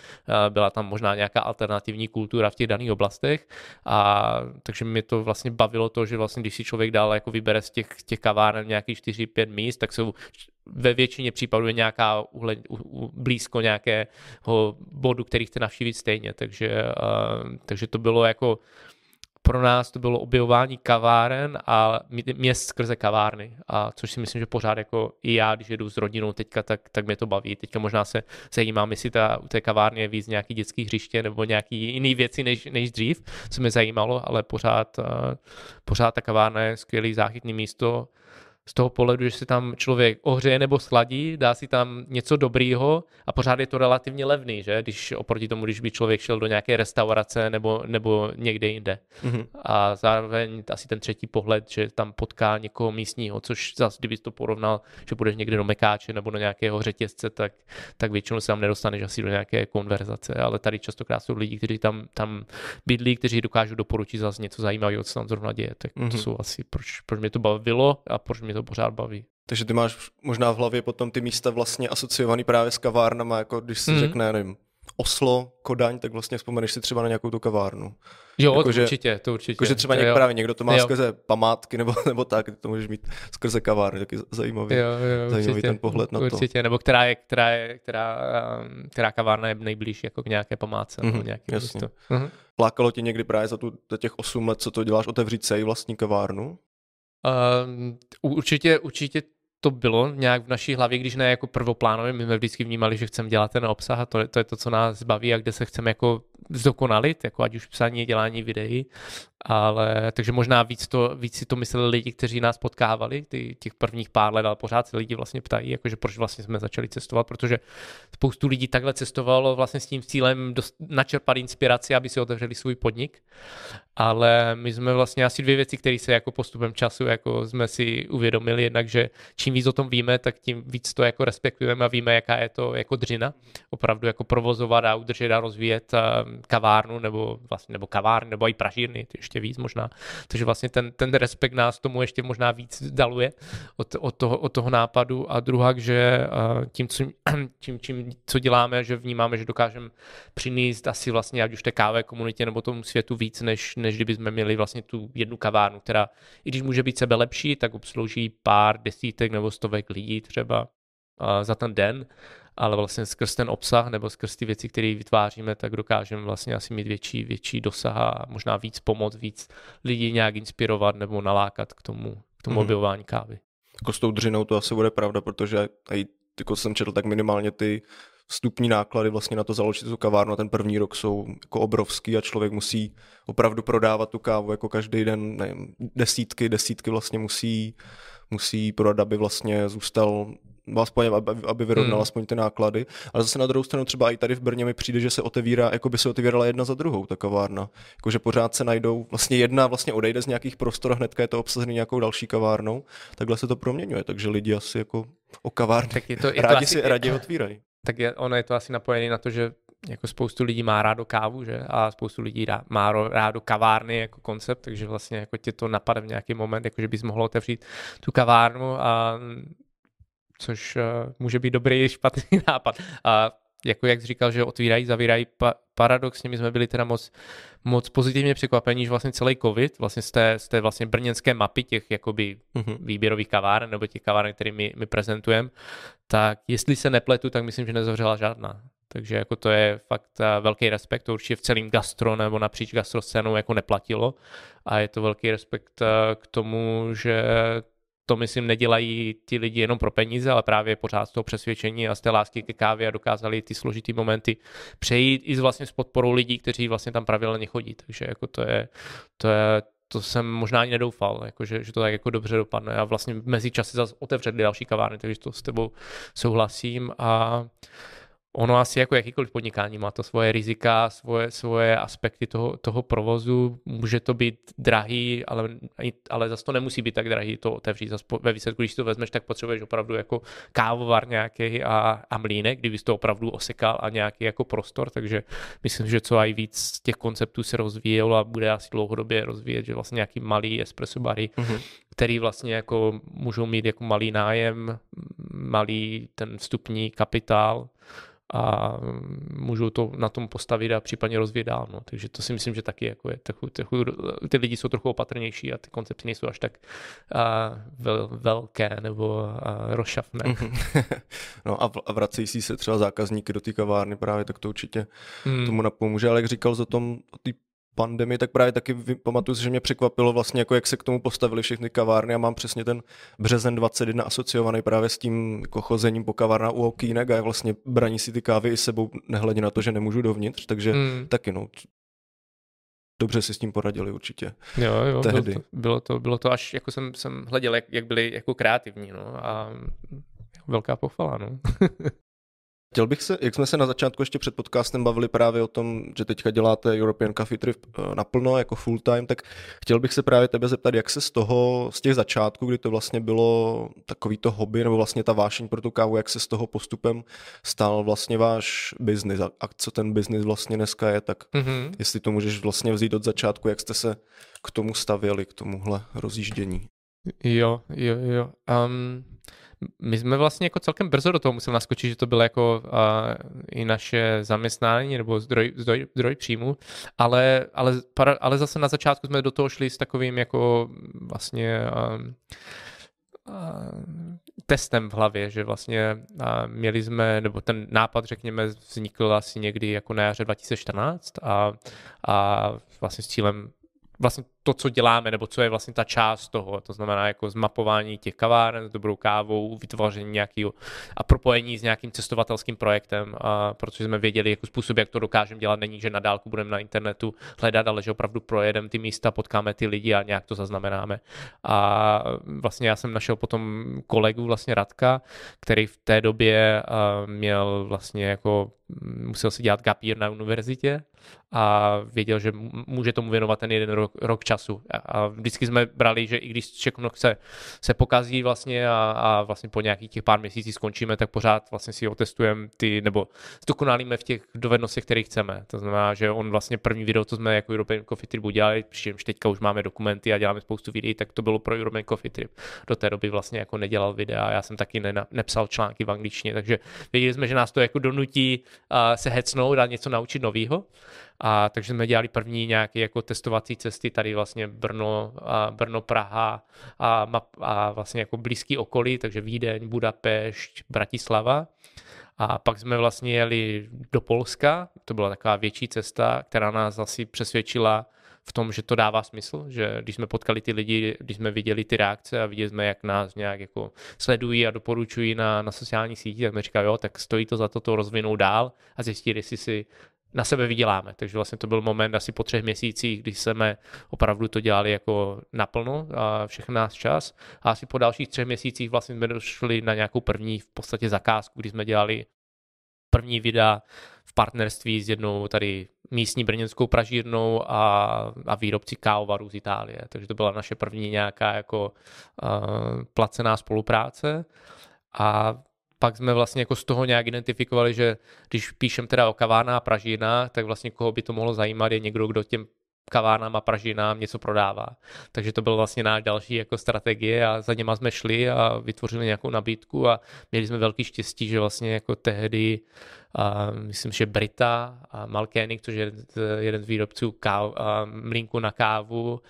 byla tam možná nějaká alternativní kultura v těch daných oblastech. A takže mi to vlastně bavilo to, že vlastně když si člověk dal ale jako vybere z těch, těch kaváren nějakých 4-5 míst, tak jsou ve většině případů je nějaká uhle, u, blízko nějakého bodu, který chce navštívit stejně, takže, uh, takže to bylo jako pro nás to bylo objevování kaváren a měst skrze kavárny, a což si myslím, že pořád jako i já, když jedu s rodinou teďka, tak, tak mě to baví. Teďka možná se zajímám, jestli ta, u té kavárny je víc nějaký dětský hřiště nebo nějaký jiný věci než, než dřív, co mě zajímalo, ale pořád, uh, pořád ta kavárna je skvělý záchytný místo, z toho pohledu, že si tam člověk ohřeje nebo schladí, dá si tam něco dobrýho a pořád je to relativně levný, že? Když oproti tomu, když by člověk šel do nějaké restaurace nebo, nebo někde jinde. Mm-hmm. A zároveň asi ten třetí pohled, že tam potká někoho místního, což zase, kdyby to porovnal, že budeš někde do Mekáče nebo do nějakého řetězce, tak, tak většinou se tam nedostaneš asi do nějaké konverzace, ale tady častokrát jsou lidi, kteří tam, tam bydlí, kteří dokážou doporučit zase něco zajímavého, co tam zrovna děje. Tak mm-hmm. to mhm. jsou asi, proč, proč mě to bavilo a proč mě to pořád baví. Takže ty máš možná v hlavě potom ty místa vlastně asociovaný právě s kavárnama, jako když si mm. řekne, nevím, Oslo, Kodaň, tak vlastně vzpomeneš si třeba na nějakou tu kavárnu. Jo, jako, to že, určitě, to určitě. Jako, že třeba někdo, právě někdo to má jo. skrze památky nebo, nebo tak, to můžeš mít skrze kavárny, taky zajímavý, jo, jo, zajímavý určitě, ten pohled na určitě. to. Určitě, nebo která, je, která, je, která, um, která kavárna je nejblíž jako k nějaké památce. Mm-hmm, nebo mhm, nějaké jasně. Místo. Mm-hmm. Lákalo tě někdy právě za, tu, za těch 8 let, co to děláš, otevřít se i vlastní kavárnu? Uh, určitě, určitě to bylo nějak v naší hlavě, když ne jako prvoplánově, my jsme vždycky vnímali, že chceme dělat ten obsah a to, to je to, co nás baví a kde se chceme jako zdokonalit, jako ať už psaní, dělání videí, ale takže možná víc, to, víc si to mysleli lidi, kteří nás potkávali ty, těch prvních pár let, ale pořád se lidi vlastně ptají, jakože proč vlastně jsme začali cestovat, protože spoustu lidí takhle cestovalo vlastně s tím cílem dost, načerpat inspiraci, aby si otevřeli svůj podnik, ale my jsme vlastně asi dvě věci, které se jako postupem času jako jsme si uvědomili, jednak, že čím víc o tom víme, tak tím víc to jako respektujeme a víme, jaká je to jako dřina, opravdu jako provozovat a udržet a rozvíjet kavárnu nebo vlastně nebo kavárny nebo i pražírny, ještě víc možná. Takže vlastně ten, ten respekt nás tomu ještě možná víc daluje od, od, toho, od toho nápadu a druhá, že tím, co, tím, tím, co děláme, že vnímáme, že dokážeme přinést asi vlastně ať už té kávé komunitě nebo tomu světu víc, než, než kdyby jsme měli vlastně tu jednu kavárnu, která i když může být sebe lepší, tak obslouží pár desítek nebo stovek lidí třeba za ten den ale vlastně skrz ten obsah nebo skrz ty věci, které vytváříme, tak dokážeme vlastně asi mít větší, větší dosah a možná víc pomoct, víc lidí nějak inspirovat nebo nalákat k tomu, k tomu mm. objevování kávy. Jako s tou dřinou to asi bude pravda, protože i jako jsem četl, tak minimálně ty vstupní náklady vlastně na to založit tu kavárnu ten první rok jsou jako obrovský a člověk musí opravdu prodávat tu kávu jako každý den, nevím, desítky, desítky vlastně musí, musí prodat, aby vlastně zůstal aspoň, aby, aby vyrovnal hmm. aspoň ty náklady. Ale zase na druhou stranu třeba i tady v Brně mi přijde, že se otevírá, jako by se otevírala jedna za druhou ta kavárna. Jakože pořád se najdou, vlastně jedna vlastně odejde z nějakých prostor, hnedka je to obsazený nějakou další kavárnou. Takhle se to proměňuje, takže lidi asi jako o kavárny tak je to, je rádi to asi, si rádi otvírají. Tak je, ono je to asi napojené na to, že jako spoustu lidí má rádo kávu, že? A spoustu lidí rá, má rádo kavárny jako koncept, takže vlastně jako tě to napadne v nějaký moment, jako že bys mohl otevřít tu kavárnu a což uh, může být dobrý i špatný nápad. A jako jak jsi říkal, že otvírají, zavírají, pa, paradoxně my jsme byli teda moc, moc pozitivně překvapení, že vlastně celý covid, vlastně z té, z té vlastně brněnské mapy těch jakoby uh-huh. výběrových kaváren nebo těch kaváren, které my, my prezentujeme, tak jestli se nepletu, tak myslím, že nezavřela žádná. Takže jako to je fakt uh, velký respekt, to určitě v celém gastro nebo napříč gastroscénou jako neplatilo a je to velký respekt uh, k tomu, že to myslím nedělají ty lidi jenom pro peníze, ale právě pořád z toho přesvědčení a z té lásky ke kávě a dokázali ty složitý momenty přejít i vlastně s podporou lidí, kteří vlastně tam pravidelně chodí. Takže jako to je, to je, to jsem možná ani nedoufal, jako že, že to tak jako dobře dopadne. A vlastně mezi časy zase otevřeli další kavárny, takže to s tebou souhlasím a ono asi jako jakýkoliv podnikání má to svoje rizika, svoje, svoje aspekty toho, toho provozu. Může to být drahý, ale, ale zase to nemusí být tak drahý to otevřít. Zase ve výsledku, když to vezmeš, tak potřebuješ opravdu jako kávovar nějaký a, a mlínek, kdyby to opravdu osekal a nějaký jako prostor, takže myslím, že co aj víc těch konceptů se rozvíjelo a bude asi dlouhodobě rozvíjet, že vlastně nějaký malý espresso bary, mm-hmm. který vlastně jako můžou mít jako malý nájem, malý ten vstupní kapitál, a můžou to na tom postavit a případně rozvíjet dál. No. Takže to si myslím, že taky jako je trochu, trochu, ty lidi jsou trochu opatrnější a ty koncepty nejsou až tak a, vel, velké nebo a, rozšafné. No a, a vracejí si se třeba zákazníky do té kavárny právě, tak to určitě hmm. tomu napomůže. Ale jak říkal o tom, té pandemii, tak právě taky pamatuju že mě překvapilo vlastně, jako jak se k tomu postavili všechny kavárny a mám přesně ten březen 21 asociovaný právě s tím jako chozením po kavárna u okýnek a vlastně braní si ty kávy i sebou, nehledě na to, že nemůžu dovnitř, takže mm. taky no, dobře si s tím poradili určitě. Jo, jo, tehdy. Bylo, to, bylo, to, bylo to až, jako jsem, jsem hleděl, jak, jak byli jako kreativní, no, a velká pochvala, no. Chtěl bych se, jak jsme se na začátku ještě před podcastem bavili právě o tom, že teďka děláte European Coffee Trip eh, naplno jako full time, tak chtěl bych se právě tebe zeptat, jak se z toho, z těch začátků, kdy to vlastně bylo takový to hobby, nebo vlastně ta vášeň pro tu kávu, jak se z toho postupem stal vlastně váš biznis a co ten biznis vlastně dneska je, tak mm-hmm. jestli to můžeš vlastně vzít od začátku, jak jste se k tomu stavěli, k tomuhle rozjíždění. Jo, jo, jo. Um, my jsme vlastně jako celkem brzo do toho museli naskočit, že to bylo jako uh, i naše zaměstnání nebo zdroj, zdroj, zdroj příjmu, ale, ale, ale zase na začátku jsme do toho šli s takovým jako vlastně um, testem v hlavě, že vlastně měli jsme, nebo ten nápad, řekněme, vznikl asi někdy jako na jaře 2014 a, a vlastně s cílem vlastně to, co děláme, nebo co je vlastně ta část toho, to znamená jako zmapování těch kaváren s dobrou kávou, vytvoření nějakého a propojení s nějakým cestovatelským projektem, a protože jsme věděli, jako způsob, jak to dokážeme dělat, není, že na dálku budeme na internetu hledat, ale že opravdu projedeme ty místa, potkáme ty lidi a nějak to zaznamenáme. A vlastně já jsem našel potom kolegu vlastně Radka, který v té době měl vlastně jako musel si dělat gapír na univerzitě a věděl, že může tomu věnovat ten jeden rok, rok času. A vždycky jsme brali, že i když všechno se, se pokazí vlastně a, a vlastně po nějakých těch pár měsících skončíme, tak pořád vlastně si otestujeme ty, nebo zdokonalíme v těch dovednostech, které chceme. To znamená, že on vlastně první video, co jsme jako European Coffee Trip udělali, přičemž teďka už máme dokumenty a děláme spoustu videí, tak to bylo pro European Coffee Trip. Do té doby vlastně jako nedělal videa, já jsem taky ne, nepsal články v angličtině, takže věděli jsme, že nás to jako donutí uh, se hecnout a něco naučit nového. A takže jsme dělali první nějaké jako testovací cesty tady vlastně Brno, a Brno Praha a, a vlastně jako blízký okolí, takže Vídeň, Budapešť, Bratislava. A pak jsme vlastně jeli do Polska, to byla taková větší cesta, která nás asi přesvědčila v tom, že to dává smysl, že když jsme potkali ty lidi, když jsme viděli ty reakce a viděli jsme, jak nás nějak jako sledují a doporučují na, na sociální síti, tak jsme říkali, jo, tak stojí to za to to rozvinout dál a zjistit, jestli si na sebe vyděláme. Takže vlastně to byl moment asi po třech měsících, kdy jsme opravdu to dělali jako naplno a všechny nás čas. A asi po dalších třech měsících vlastně jsme došli na nějakou první v podstatě zakázku, kdy jsme dělali první videa v partnerství s jednou tady místní brněnskou pražírnou a, a výrobci kávovarů z Itálie. Takže to byla naše první nějaká jako uh, placená spolupráce. A pak jsme vlastně jako z toho nějak identifikovali, že když píšem teda o kavárna a pražina, tak vlastně koho by to mohlo zajímat je někdo, kdo těm kavárnám a pražinám něco prodává. Takže to byl vlastně náš další jako strategie a za něma jsme šli a vytvořili nějakou nabídku a měli jsme velký štěstí, že vlastně jako tehdy a myslím, že Brita a Malkénik, což je jeden z výrobců káv, mlínku na kávu,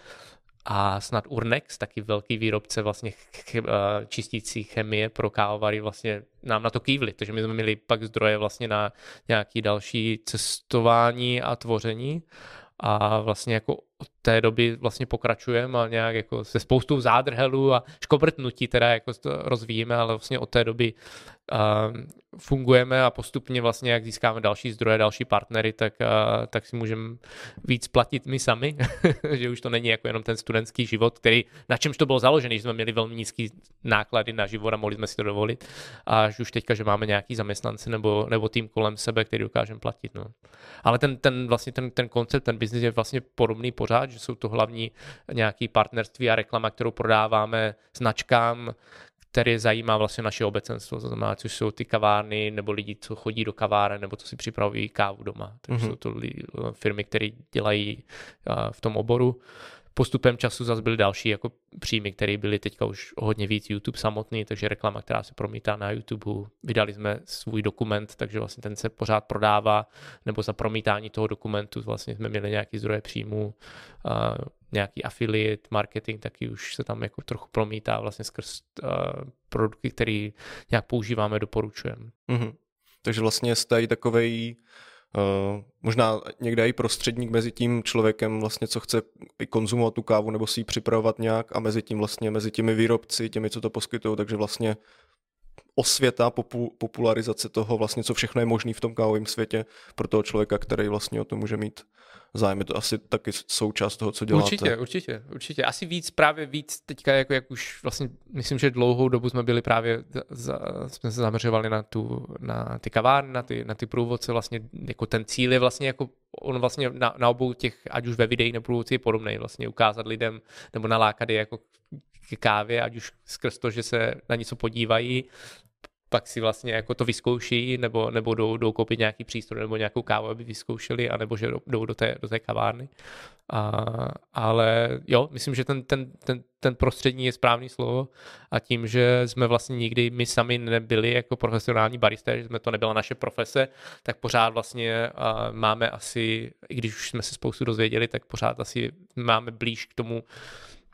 a snad Urnex, taky velký výrobce vlastně ch- čistící chemie pro kávovary, vlastně nám na to kývli, takže my jsme měli pak zdroje vlastně na nějaký další cestování a tvoření. A vlastně jako od té doby vlastně pokračujeme a nějak jako se spoustou zádrhelů a škobrtnutí teda jako rozvíjíme, ale vlastně od té doby fungujeme a postupně vlastně, jak získáme další zdroje, další partnery, tak, uh, tak si můžeme víc platit my sami, že už to není jako jenom ten studentský život, který, na čemž to bylo založené, že jsme měli velmi nízký náklady na život a mohli jsme si to dovolit, až už teďka, že máme nějaký zaměstnanci nebo, nebo tým kolem sebe, který dokážeme platit. No. Ale ten, ten vlastně ten, ten koncept, ten biznis je vlastně podobný pořád, že jsou to hlavní nějaký partnerství a reklama, kterou prodáváme značkám, které zajímá vlastně naše obecenstvo, to znamená, což jsou ty kavárny nebo lidi, co chodí do kaváren nebo co si připravují kávu doma. Takže mm-hmm. jsou to firmy, které dělají v tom oboru postupem času zase byly další jako příjmy, které byly teďka už hodně víc YouTube samotný, takže reklama, která se promítá na YouTube. Vydali jsme svůj dokument, takže vlastně ten se pořád prodává, nebo za promítání toho dokumentu vlastně jsme měli nějaký zdroje příjmů, nějaký affiliate marketing, taky už se tam jako trochu promítá vlastně skrz uh, produkty, které nějak používáme, doporučujeme. Mm-hmm. Takže vlastně jste takovej Uh, možná někde i prostředník mezi tím člověkem, vlastně, co chce i konzumovat tu kávu nebo si ji připravovat nějak a mezi tím vlastně, mezi těmi výrobci, těmi, co to poskytují, takže vlastně osvěta, popu, popularizace toho vlastně, co všechno je možné v tom kávovém světě pro toho člověka, který vlastně o to může mít zájem. Je to asi taky součást toho, co děláte. Určitě, určitě, určitě. Asi víc, právě víc teďka, jako jak už vlastně, myslím, že dlouhou dobu jsme byli právě, za, jsme se zaměřovali na, tu, na ty kavárny, na ty, na ty průvodce, vlastně jako ten cíl je vlastně jako on vlastně na, na obou těch, ať už ve videích nebo průvodci je podobný, vlastně ukázat lidem nebo nalákat je jako k kávě, ať už skrz to, že se na něco podívají, pak si vlastně jako to vyzkouší, nebo, nebo jdou, jdou koupit nějaký přístroj nebo nějakou kávu, aby vyzkoušeli, anebo že jdou do té, do té kavárny. A, ale jo, myslím, že ten, ten, ten, ten prostřední je správný slovo a tím, že jsme vlastně nikdy my sami nebyli jako profesionální baristé, že jsme to nebyla naše profese, tak pořád vlastně máme asi, i když už jsme se spoustu dozvěděli, tak pořád asi máme blíž k tomu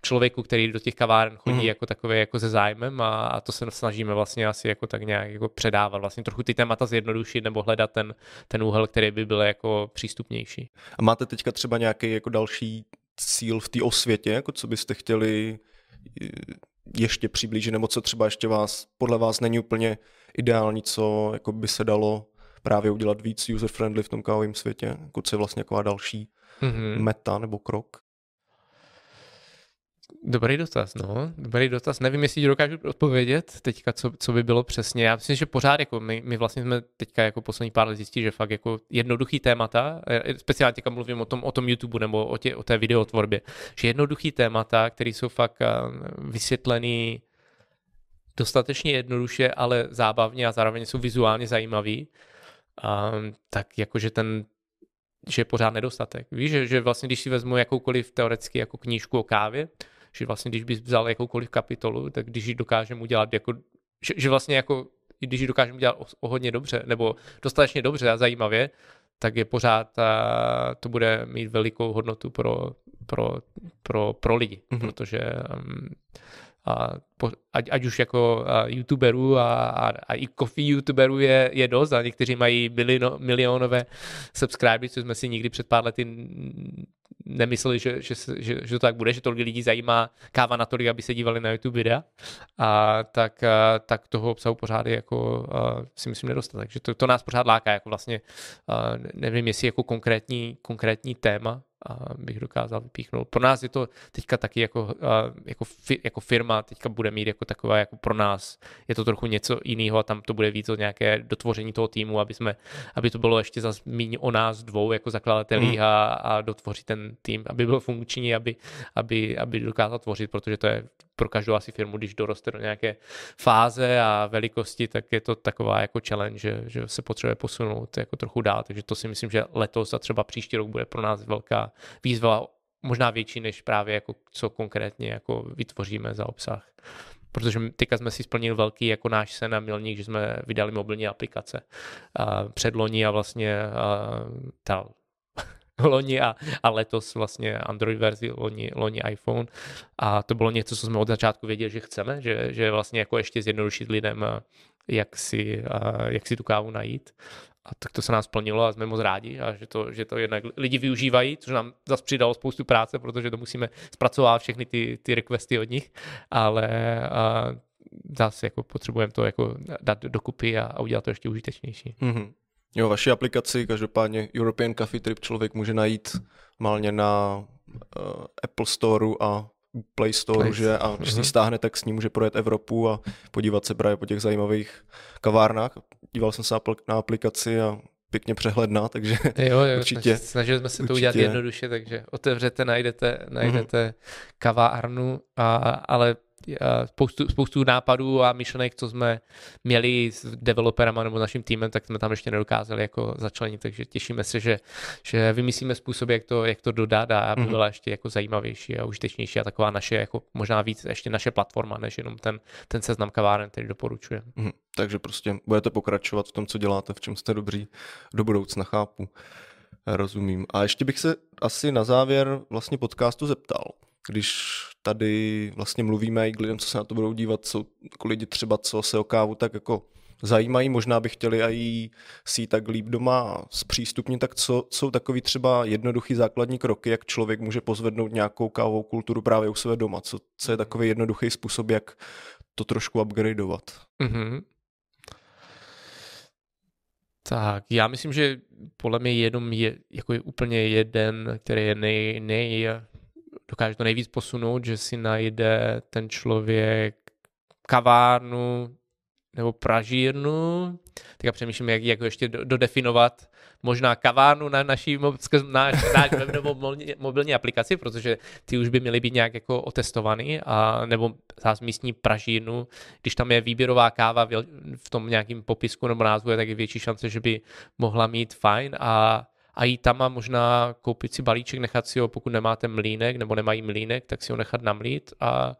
člověku, který do těch kaváren chodí mm. jako takové jako se zájmem a, a to se snažíme vlastně asi jako tak nějak jako předávat, vlastně trochu ty témata zjednodušit nebo hledat ten, ten úhel, který by byl jako přístupnější. A máte teďka třeba nějaký jako další cíl v té osvětě, jako co byste chtěli eh, ještě přiblížit, nebo co třeba ještě vás, podle vás není úplně ideální, co jako by se dalo právě udělat víc user-friendly v tom kávovém světě, jako co je vlastně taková další mm-hmm. meta nebo krok? Dobrý dotaz, no. Dobrý dotaz. Nevím, jestli ti dokážu odpovědět teďka, co, co by bylo přesně. Já myslím, že pořád jako my, my vlastně jsme teďka jako poslední pár let zjistili, že fakt jako jednoduchý témata, eh, speciálně teďka mluvím o tom, o tom YouTube nebo o, tě, o té videotvorbě, že jednoduchý témata, které jsou fakt eh, vysvětlený dostatečně jednoduše, ale zábavně a zároveň jsou vizuálně zajímavý, um, tak jakože ten že je pořád nedostatek. Víš, že, že vlastně když si vezmu jakoukoliv teoreticky jako knížku o kávě, že vlastně když bys vzal jakoukoliv kapitolu, tak když ji dokážeme udělat jako, že, že vlastně jako, když ji dokážeme udělat o, o hodně dobře, nebo dostatečně dobře a zajímavě, tak je pořád, a to bude mít velikou hodnotu pro, pro, pro, pro lidi, mm-hmm. protože um, ať, ať už jako youtuberů a, a, a i coffee youtuberů je, je dost a někteří mají milino, milionové subscribery, co jsme si nikdy před pár lety nemysleli, že, že, že, že to tak bude, že tolik lidí zajímá káva natolik, aby se dívali na YouTube videa, a tak, a, tak toho obsahu pořád jako a, si myslím nedostatek, že to, to nás pořád láká, jako vlastně a, nevím, jestli jako konkrétní, konkrétní téma, a bych dokázal vypíchnout. Pro nás je to teďka taky jako, jako, jako firma, teďka bude mít jako taková, jako pro nás je to trochu něco jiného a tam to bude víc o nějaké dotvoření toho týmu, aby, jsme, aby to bylo ještě zase méně o nás dvou jako zakladatelích mm. a, a dotvořit ten tým, aby byl funkční, aby, aby, aby dokázal tvořit, protože to je pro každou asi firmu, když doroste do nějaké fáze a velikosti, tak je to taková jako challenge, že, že se potřebuje posunout jako trochu dál, takže to si myslím, že letos a třeba příští rok bude pro nás velká výzva, možná větší než právě jako co konkrétně jako vytvoříme za obsah. Protože teďka jsme si splnili velký jako náš sen a milník, že jsme vydali mobilní aplikace předloni a vlastně a, ta loni a, a letos vlastně Android verzi, loni, loni iPhone a to bylo něco, co jsme od začátku věděli, že chceme, že, že vlastně jako ještě zjednodušit lidem, jak si, jak si tu kávu najít a tak to se nás splnilo a jsme moc rádi, a že to, že to jednak lidi využívají, což nám zase přidalo spoustu práce, protože to musíme zpracovat všechny ty, ty requesty od nich, ale a zase jako potřebujeme to jako dát dokupy a, a udělat to ještě užitečnější. Mm-hmm. Jo, vaši aplikaci, každopádně European Coffee Trip člověk může najít malně na uh, Apple Store a Play Store, Play. že? A když si mhm. stáhne, tak s ním může projet Evropu a podívat se právě po těch zajímavých kavárnách. Díval jsem se na aplikaci a pěkně přehledná, takže jo, jo, určitě. Snažili jsme se určitě. to udělat jednoduše, takže otevřete, najdete, najdete mm-hmm. kavárnu, a, ale spoustu, spoustu nápadů a myšlenek, co jsme měli s developerama nebo naším týmem, tak jsme tam ještě nedokázali jako začlenit, takže těšíme se, že, že vymyslíme způsob, jak to, jak to dodat a aby mhm. byla ještě jako zajímavější a užitečnější a taková naše, jako možná víc ještě naše platforma, než jenom ten, ten seznam kaváren, který doporučujeme. Mm-hmm. Takže prostě budete pokračovat v tom, co děláte, v čem jste dobří do budoucna, chápu. Rozumím. A ještě bych se asi na závěr vlastně podcastu zeptal, když tady vlastně mluvíme i k lidem, co se na to budou dívat, jsou jako lidi třeba, co se o kávu tak jako zajímají, možná by chtěli i si ji tak líp doma zpřístupnit, tak co jsou takový třeba jednoduchý základní kroky, jak člověk může pozvednout nějakou kávovou kulturu právě u sebe doma, co, co je takový jednoduchý způsob, jak to trošku upgradeovat. Mm-hmm. Tak, já myslím, že podle mě jenom je jako je úplně jeden, který je nej, nej, dokáže to nejvíc posunout, že si najde ten člověk kavárnu nebo pražírnu. Tak já přemýšlím, jak, jak ještě dodefinovat. Možná kavárnu na naší náš, náš web nebo mobilní, aplikaci, protože ty už by měly být nějak jako otestovaný, a, nebo zás místní pražírnu. Když tam je výběrová káva v tom nějakém popisku nebo názvu, tak je větší šance, že by mohla mít fajn a a jít tam a možná koupit si balíček, nechat si ho, pokud nemáte mlínek nebo nemají mlínek, tak si ho nechat namlít a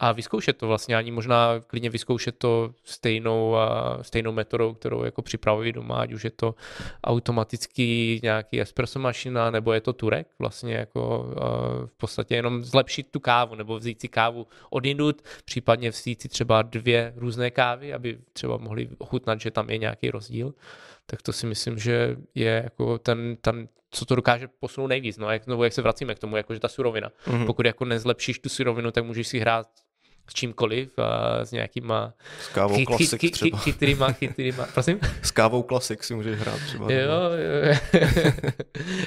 a vyzkoušet to vlastně, ani možná klidně vyzkoušet to stejnou, stejnou metodou, kterou jako připravují doma, ať už je to automatický nějaký espresso mašina, nebo je to turek, vlastně jako v podstatě jenom zlepšit tu kávu, nebo vzít si kávu odinut, případně vzít si třeba dvě různé kávy, aby třeba mohli ochutnat, že tam je nějaký rozdíl tak to si myslím, že je jako ten, ten co to dokáže posunout nejvíc. No, jak, no, jak se vracíme k tomu, jako že ta surovina. Mm-hmm. Pokud jako nezlepšíš tu surovinu, tak můžeš si hrát s čímkoliv, a s nějakýma s kávou chy, klasik chy, třeba. chytrýma, chytrýma, prosím? S kávou klasik si můžeš hrát třeba. Jo, jo.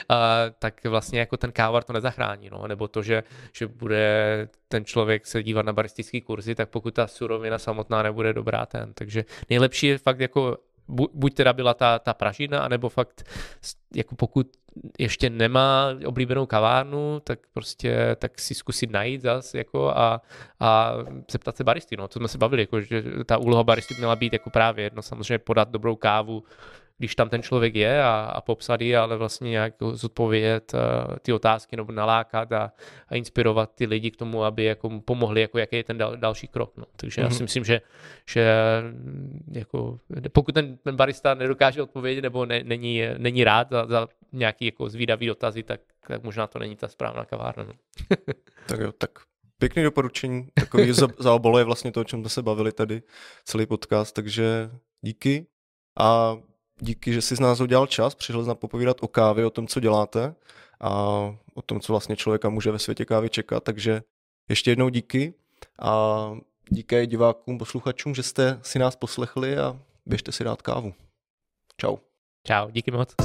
a, tak vlastně jako ten kávar to nezachrání, no, nebo to, že, že bude ten člověk se dívat na baristický kurzy, tak pokud ta surovina samotná nebude dobrá ten. Takže nejlepší je fakt jako buď teda byla ta, ta pražina, anebo fakt, jako pokud ještě nemá oblíbenou kavárnu, tak prostě tak si zkusit najít zas jako a, a zeptat se baristy, no, to jsme se bavili, jako, že ta úloha baristy měla být jako právě jedno, samozřejmě podat dobrou kávu, když tam ten člověk je a, a popsat ji, ale vlastně nějak zodpovědět uh, ty otázky nebo nalákat a, a inspirovat ty lidi k tomu, aby jako pomohli, jako jaký je ten dal, další krok. No. Takže mm-hmm. já si mhm. myslím, že, že jako, pokud ten, ten barista nedokáže odpovědět nebo ne, není, není rád za, za nějaký jako zvídavý dotazy, tak, tak možná to není ta správná kavárna. No. tak jo, tak pěkný doporučení. Takový za, zaobalo je vlastně to, o čem jsme se bavili tady celý podcast, takže díky. A díky, že jsi z nás udělal čas, přišel na popovídat o kávě, o tom, co děláte a o tom, co vlastně člověka může ve světě kávy čekat. Takže ještě jednou díky a díky divákům, posluchačům, že jste si nás poslechli a běžte si dát kávu. Čau. Čau, díky moc.